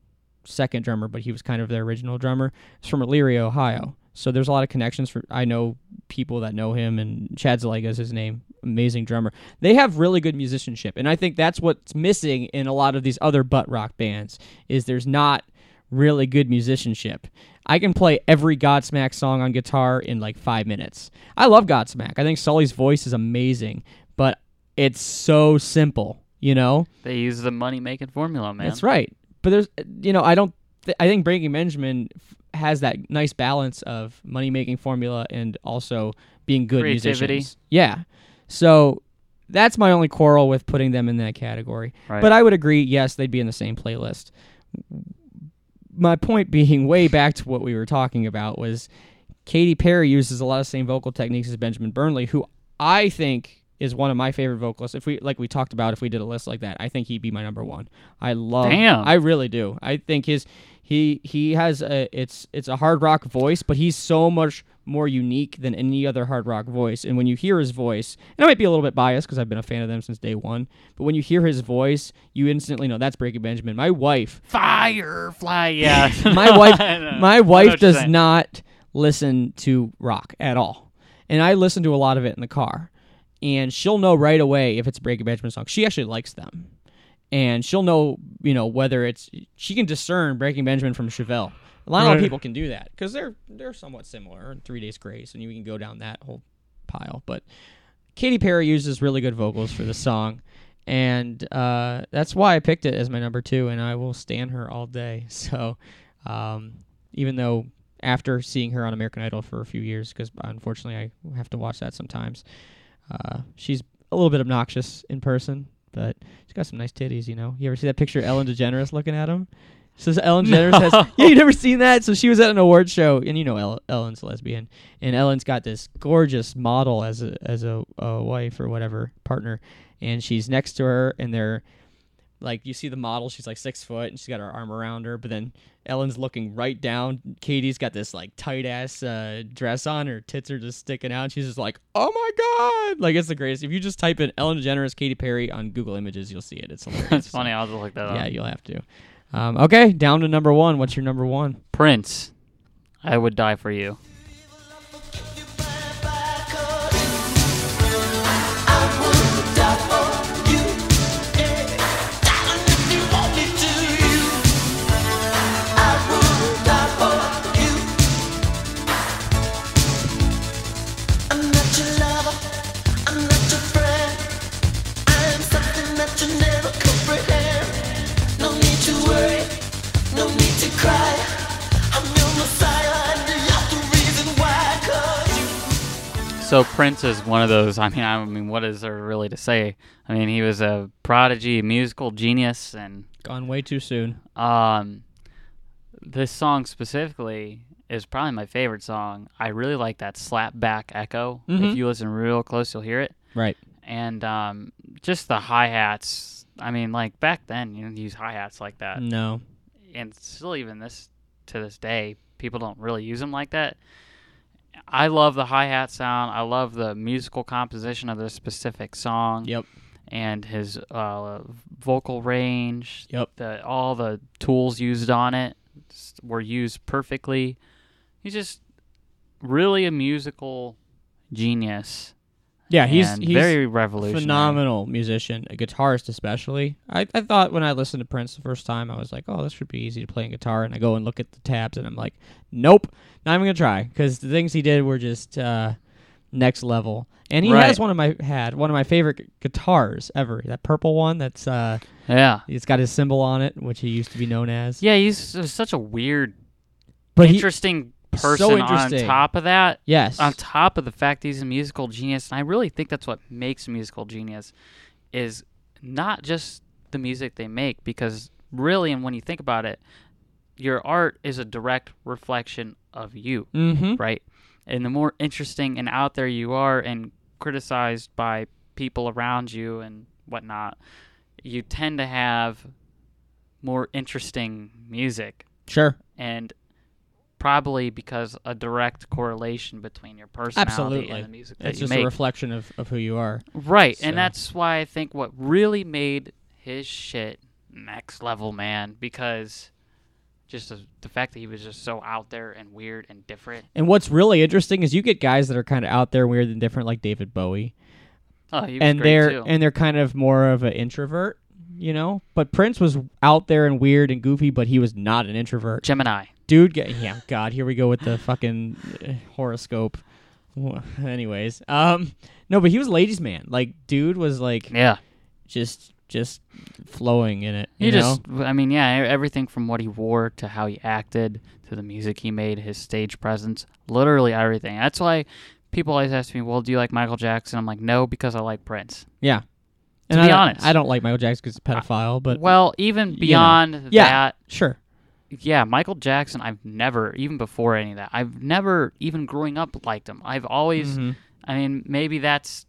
second drummer, but he was kind of their original drummer. He's from Elyria, Ohio. So there's a lot of connections for I know people that know him and Chad Szeliga is his name. Amazing drummer. They have really good musicianship. And I think that's what's missing in a lot of these other butt rock bands is there's not really good musicianship. I can play every Godsmack song on guitar in like five minutes. I love Godsmack. I think Sully's voice is amazing, but it's so simple, you know? They use the money making formula, man. That's right. But there's, you know, I don't. Th- I think Breaking Benjamin f- has that nice balance of money making formula and also being good Creativity. musicians. Yeah. So that's my only quarrel with putting them in that category. Right. But I would agree. Yes, they'd be in the same playlist. My point being, way back to what we were talking about was Katy Perry uses a lot of the same vocal techniques as Benjamin Burnley, who I think is one of my favorite vocalists. If we like we talked about, if we did a list like that, I think he'd be my number one. I love. Damn. I really do. I think his he he has a it's it's a hard rock voice, but he's so much more unique than any other hard rock voice. And when you hear his voice, and I might be a little bit biased because I've been a fan of them since day one, but when you hear his voice, you instantly know that's Breaking Benjamin. My wife Firefly, yeah. my wife I know. I my wife does not listen to rock at all and i listen to a lot of it in the car and she'll know right away if it's a breaking benjamin song she actually likes them and she'll know you know whether it's she can discern breaking benjamin from chevelle a lot Right. of people can do that because they're they're somewhat similar in three days grace and you can go down that whole pile but Katy Perry uses really good vocals for the song, and uh, that's why I picked it as my number two, and I will stand her all day. So, um, even though after seeing her on American Idol for a few years, because unfortunately I have to watch that sometimes, uh, she's a little bit obnoxious in person, but she's got some nice titties. You know, you ever see that picture of Ellen DeGeneres looking at him? So Ellen DeGeneres has yeah, you never seen that? So she was at an award show, and you know El- Ellen's lesbian, and Ellen's got this gorgeous model as a as a, a wife or whatever partner, and she's next to her, and they're like you see the model, she's like six foot, and she's got her arm around her, but then Ellen's looking right down. Katy's got this like tight ass uh, dress on, her tits are just sticking out. She's just like, oh my god, like it's the greatest. If you just type in Ellen DeGeneres, Katy Perry on Google Images, you'll see it. It's hilarious. That's funny. I'll just look that up. Yeah, you'll have to. Um, okay, down to number one. What's your number one? Prince, I would die for you. So Prince is one of those. I mean, I mean, what is there really to say? I mean, he was a prodigy, musical genius, and Gone way too soon. um, this song specifically is probably my favorite song. I really like that slap back echo. Mhm. If you listen real close, you'll hear it. Right. And um, just the hi hats. I mean, like back then, you didn't use hi hats like that, No. and still even this to this day, people don't really use them like that. I love the hi hat sound. I love the musical composition of this specific song Yep. and his uh, vocal range. Yep. The all the tools used on it were used perfectly. He's just really a musical genius. Yeah, he's he's very revolutionary. phenomenal musician, a guitarist especially. I, I thought when I listened to Prince the first time, I was like, oh, this should be easy to play on guitar. And I go and look at the tabs, and I'm like, nope, not even gonna try, because the things he did were just uh, next level. And he Right. has one of my had one of my favorite gu- guitars ever. That purple one. That's uh, Yeah. it's got his symbol on it, which he used to be known as. Yeah, he's such a weird, but interesting person interesting. on top of that. yes, on top of the fact he's a musical genius, and I really think that's what makes a musical genius, is not just the music they make, because really, and when you think about it, your art is a direct reflection of you, mm-hmm. right? And the more interesting and out there you are, and criticized by people around you and whatnot, you tend to have more interesting music Sure, and probably because a direct correlation between your personality absolutely. and the music that It's just make. a reflection of, of who you are. right, So- and that's why I think what really made his shit next level, man, because just the, the fact that he was just so out there and weird and different. And what's really interesting is you get guys that are kind of out there, weird and different, like David Bowie, Oh, he was and great they're too. and they're kind of more of an introvert, you know. But Prince was out there and weird and goofy, but he was not an introvert. Gemini. Dude, get, yeah, God, here we go with the fucking uh, horoscope. Anyways, um, no, but he was a ladies' man. Like, dude was like Yeah. just just flowing in it. He You just. I mean, yeah, everything from what he wore to how he acted to the music he made, his stage presence, literally everything. That's why people always ask me, "Well, do you like Michael Jackson?" I'm like, "No, because I like Prince." yeah. To And be I honest. I don't like Michael Jackson because he's a pedophile, but well, even you know. beyond Yeah. that, sure. Yeah, Michael Jackson, I've never, even before any of that, I've never, even growing up, liked him. I've always, Mhm. I mean, maybe that's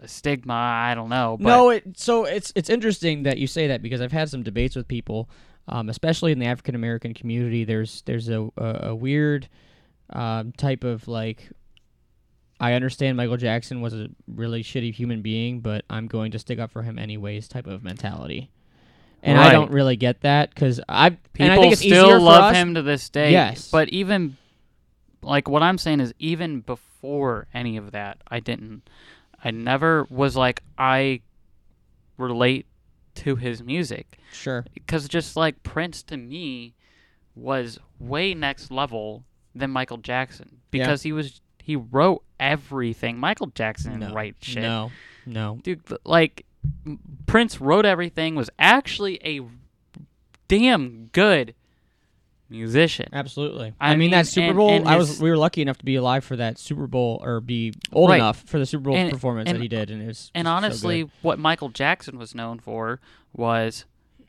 a stigma. I don't know. But no, it, so it's it's interesting that you say that because I've had some debates with people, um, especially in the African American community. There's there's a a, a weird um, type of like. I understand Michael Jackson was a really shitty human being, but I'm going to stick up for him anyways. Type of mentality, and I don't really get that because I and people I think it's still love us- him to this day. Yes. but even like what I'm saying is, even before any of that, I didn't. I never was like I relate to his music Sure, because just like Prince to me was way next level than Michael Jackson Yeah. because he was he wrote everything. Michael Jackson didn't no, write shit. no, no. Dude, like Prince wrote everything was actually a damn good musician. Absolutely. I I, mean, that Super and- Bowl. and I was. We were lucky enough to be alive for that Super Bowl, or be old Right. enough for the Super Bowl And- performance that he did, and it was. And so honestly, good. what Michael Jackson was known for was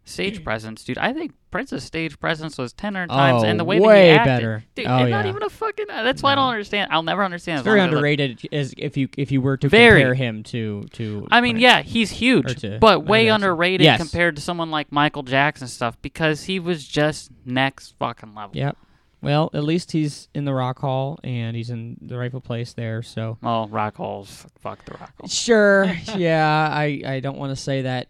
stage mm. presence, dude. I think Prince's stage presence was ten times, Oh, and the way way that he acted, better. dude, Oh, it's not even a fucking. Uh, that's why I don't understand. I'll never understand. it's very long as I look- underrated. As if you if you were to Very. compare him to to. I mean, Prince. yeah, he's huge, to but way underrated Yes. compared to someone like Michael Jackson stuff because he was just next fucking level. Yep. Well, at least he's in the Rock Hall and he's in the rightful place there. So. Well, rock halls, fuck the rock halls. Sure. yeah. I I don't want to say that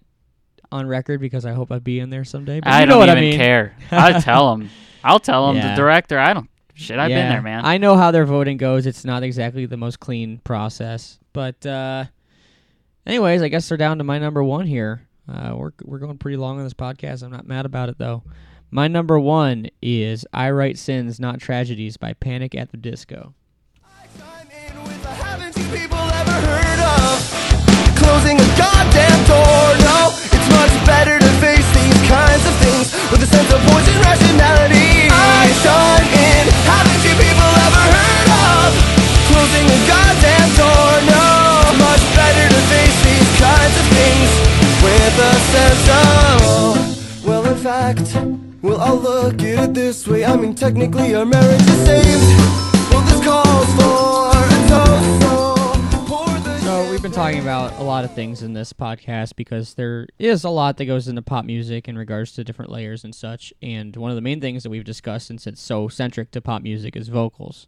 on record because I hope I'd be in there someday. But I you know don't what even I mean. care. I tell him. I'll tell him Yeah. the director. I don't. Shit, I've been there, man. I know how their voting goes. It's not exactly the most clean process, but uh, anyways, I guess they're down to my number one here. Uh, we're we're going pretty long on this podcast. I'm not mad about it though. My number one is "I Write Sins, Not Tragedies" by Panic at the Disco. Chime in with a haven't you people ever heard of closing a goddamn door? No, it's much better to face these kinds of things with a sense of rationality. I in. Haven't you people ever heard of closing a goddamn door? No, it's much better to face these kinds of things with a sense of. Well, in fact, well, I'll look at it this way. I mean, technically, our marriage is saved. Well, this calls for a toast. We've been talking about a lot of things in this podcast because there is a lot that goes into pop music in regards to different layers and such. And one of the main things that we've discussed, since it's so centric to pop music, is vocals.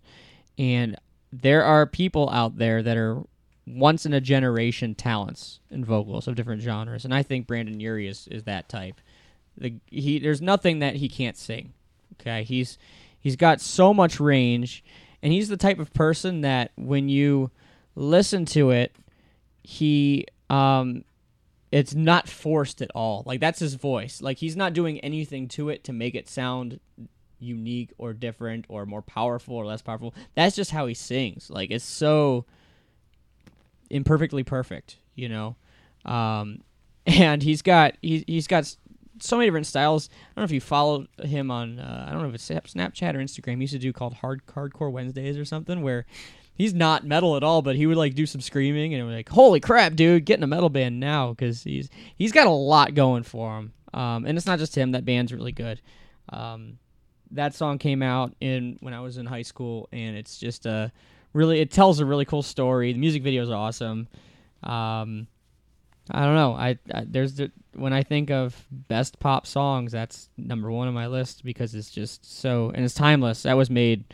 And there are people out there that are once in a generation talents in vocals of different genres, and I think Brendon Urie is, is that type. The, he there's nothing that he can't sing. Okay, he's he's got so much range, and he's the type of person that when you listen to it, he um it's not forced at all. Like that's his voice. Like he's not doing anything to it to make it sound unique or different or more powerful or less powerful. That's just how he sings. Like it's so imperfectly perfect, you know. Um and he's got he's he's got so many different styles. I don't know if you follow him on uh, I don't know if it's Snapchat or Instagram. He used to do called Hard Hardcore Wednesdays or something where he's not metal at all, but he would like do some screaming and like, "Holy crap, dude, get in a metal band now!" Because he's he's got a lot going for him. Um, and it's not just him. That band's really good. Um, that song came out in when I was in high school, and it's just a really it tells a really cool story. The music video is awesome. Um, I don't know. I, I there's the, when I think of best pop songs, that's number one on my list because it's just so and it's timeless. That was made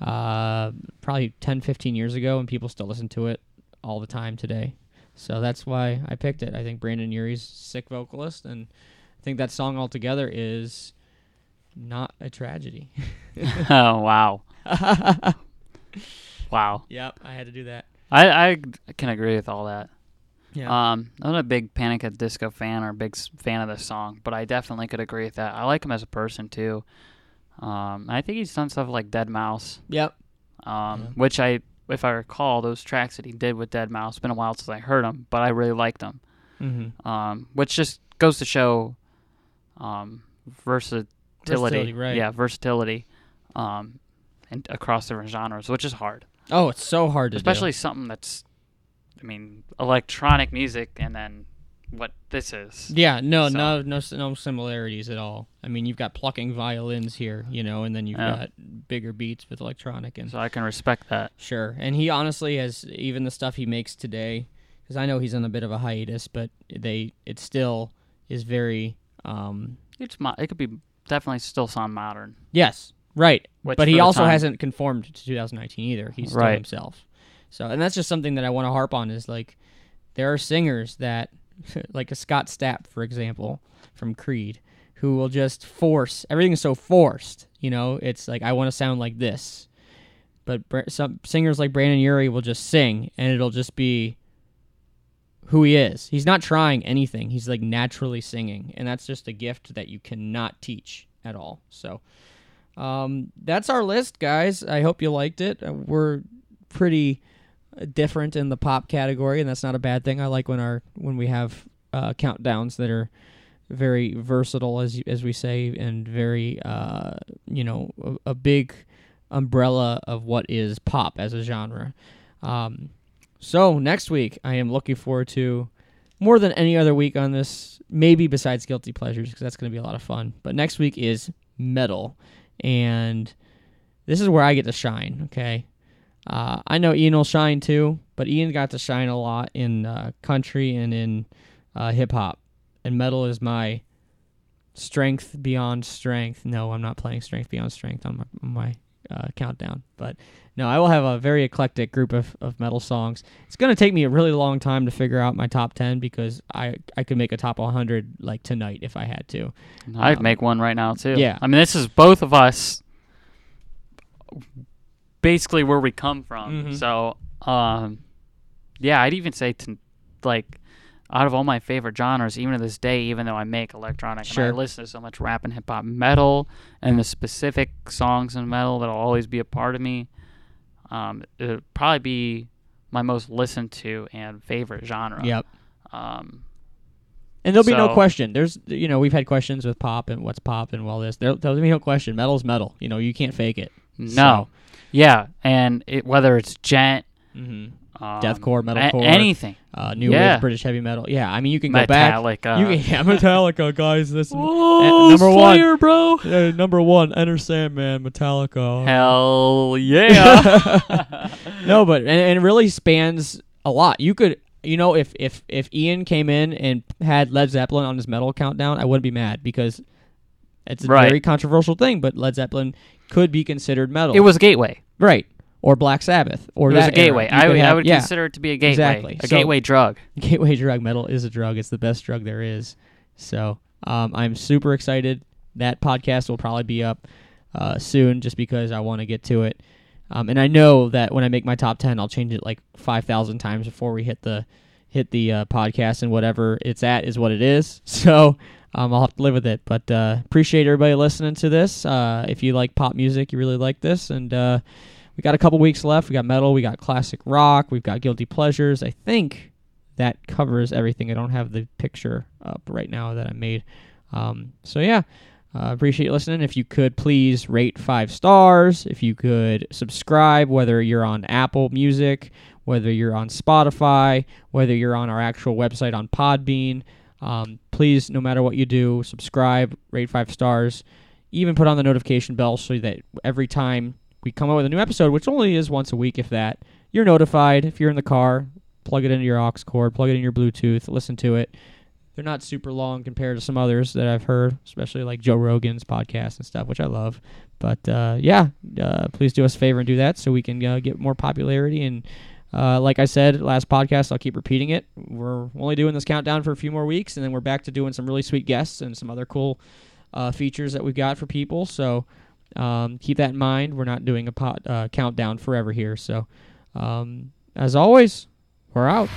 uh, probably 10, 15 years ago, and people still listen to it all the time today. So that's why I picked it. I think Brendon Urie's sick vocalist, and I think that song altogether is not a tragedy. oh wow, wow. yep, I had to do that. I I can agree with all that. Yeah. Um, I'm not a big Panic at the Disco fan or a big fan of this song, but I definitely could agree with that. I like him as a person too. Um, I think he's done stuff like deadmau5, yep. um, which I, if I recall, those tracks that he did with deadmau5. It's been a while since I heard them, but I really liked them. Mm-hmm. Um, which just goes to show, um, versatility. Versatility, right. Yeah, versatility, um, and across different genres, which is hard, Oh, it's so hard to especially something that's, I mean, electronic music, and then what this is. Yeah, no, So- no, no, no similarities at all. I mean, you've got plucking violins here, you know, and then you've Yeah. got bigger beats with electronic and So I can respect that. Sure, and he honestly has even the stuff he makes today, because I know he's on a bit of a hiatus, but they it still is very um It's mo- it could be definitely still sound modern. yes right, Which but he also time- hasn't conformed to 2019 either. He's still Right. himself. So, and that's just something that I want to harp on is like there are singers that like a Scott Stapp, for example, from Creed, who will just force everything is so forced. You know, it's like I want to sound like this, but some singers like Brendon Urie will just sing, and it'll just be who he is. He's not trying anything. He's like naturally singing, and that's just a gift that you cannot teach at all. So, um, that's our list, guys. I hope you liked it. Uh, We're pretty different in the pop category, and that's not a bad thing. I like when our when we have uh, countdowns that are very versatile, as as we say, and very uh, you know a, a big umbrella of what is pop as a genre. Um, so next week, I am looking forward to more than any other week on this, maybe besides guilty pleasures, because that's going to be a lot of fun. But next week is metal, and this is where I get to shine. Okay, uh, I know Ian will shine too, but Ian got to shine a lot in uh, country and in uh, hip hop, and metal is my strength beyond strength. No, I'm not playing strength beyond strength on my, on my uh, countdown, but no, I will have a very eclectic group of, of metal songs. It's going to take me a really long time to figure out my top 10 because I, I could make a top 100 like tonight if I had to. I'd Um, make one right now too. yeah. I mean, this is both of us. Basically, where we come from. Mhm. So, um, yeah, I'd even say to like out of all my favorite genres, even to this day, even though I make electronic and I listen to so much rap and hip hop, metal, and the specific songs in metal that'll always be a part of me. Um, it'd probably be my most listened to and favorite genre. Yep. Um, And there'll be no question. There's, you know, we've had questions with pop and what's pop and all this. There, there'll be no question. Metal's metal. You know, you can't fake it. no. Yeah, and it, whether it's djent, hmm um, Deathcore, a- metalcore. anything. Uh, new Yeah. wave British heavy metal. Yeah, I mean, you can go back. Metallica. Yeah, Metallica, guys. This Whoa, number one. Slayer, bro. uh, number one, Enter Sandman, Metallica. Hell yeah. no, but and, and it really spans a lot. You could, you know, if if if Ian came in and had Led Zeppelin on his metal countdown, I wouldn't be mad because it's a Right. very controversial thing. But Led Zeppelin could be considered metal. it was a gateway. right, or Black Sabbath, or It was a gateway. I would, I would yeah. consider it to be a gateway. Exactly. A So- gateway drug. Gateway drug metal is a drug. It's the best drug there is. So um, I'm super excited. That podcast will probably be up uh, soon, just because I want to get to it. Um, and I know that when I make my top ten, I'll change it like five thousand times before we hit the hit the uh, podcast, and whatever it's at is what it is. So um, I'll have to live with it. But uh, appreciate everybody listening to this. Uh, if you like pop music, you really like this, and uh, we got a couple weeks left. We got metal, we got classic rock, we've got guilty pleasures. I think that covers everything. I don't have the picture up right now that I made. Um, so yeah, uh, appreciate you listening. If you could please rate five stars. If you could subscribe, whether you're on Apple Music, whether you're on Spotify, whether you're on our actual website on Podbean. Um, please, no matter what you do, subscribe, rate five stars, even put on the notification bell so that every time we come out with a new episode, which only is once a week, if that, you're notified. If you're in the car, plug it into your aux cord, plug it in your Bluetooth, listen to it. They're not super long compared to some others that I've heard, especially like Joe Rogan's podcast and stuff, which I love. But uh, yeah, uh, please do us a favor and do that so we can uh, get more popularity. And uh, like I said last podcast, I'll keep repeating it. We're only doing this countdown for a few more weeks, and then we're back to doing some really sweet guests and some other cool uh, features that we've got for people. So um, keep that in mind. We're not doing a pot, uh, countdown forever here. So um, as always, we're out.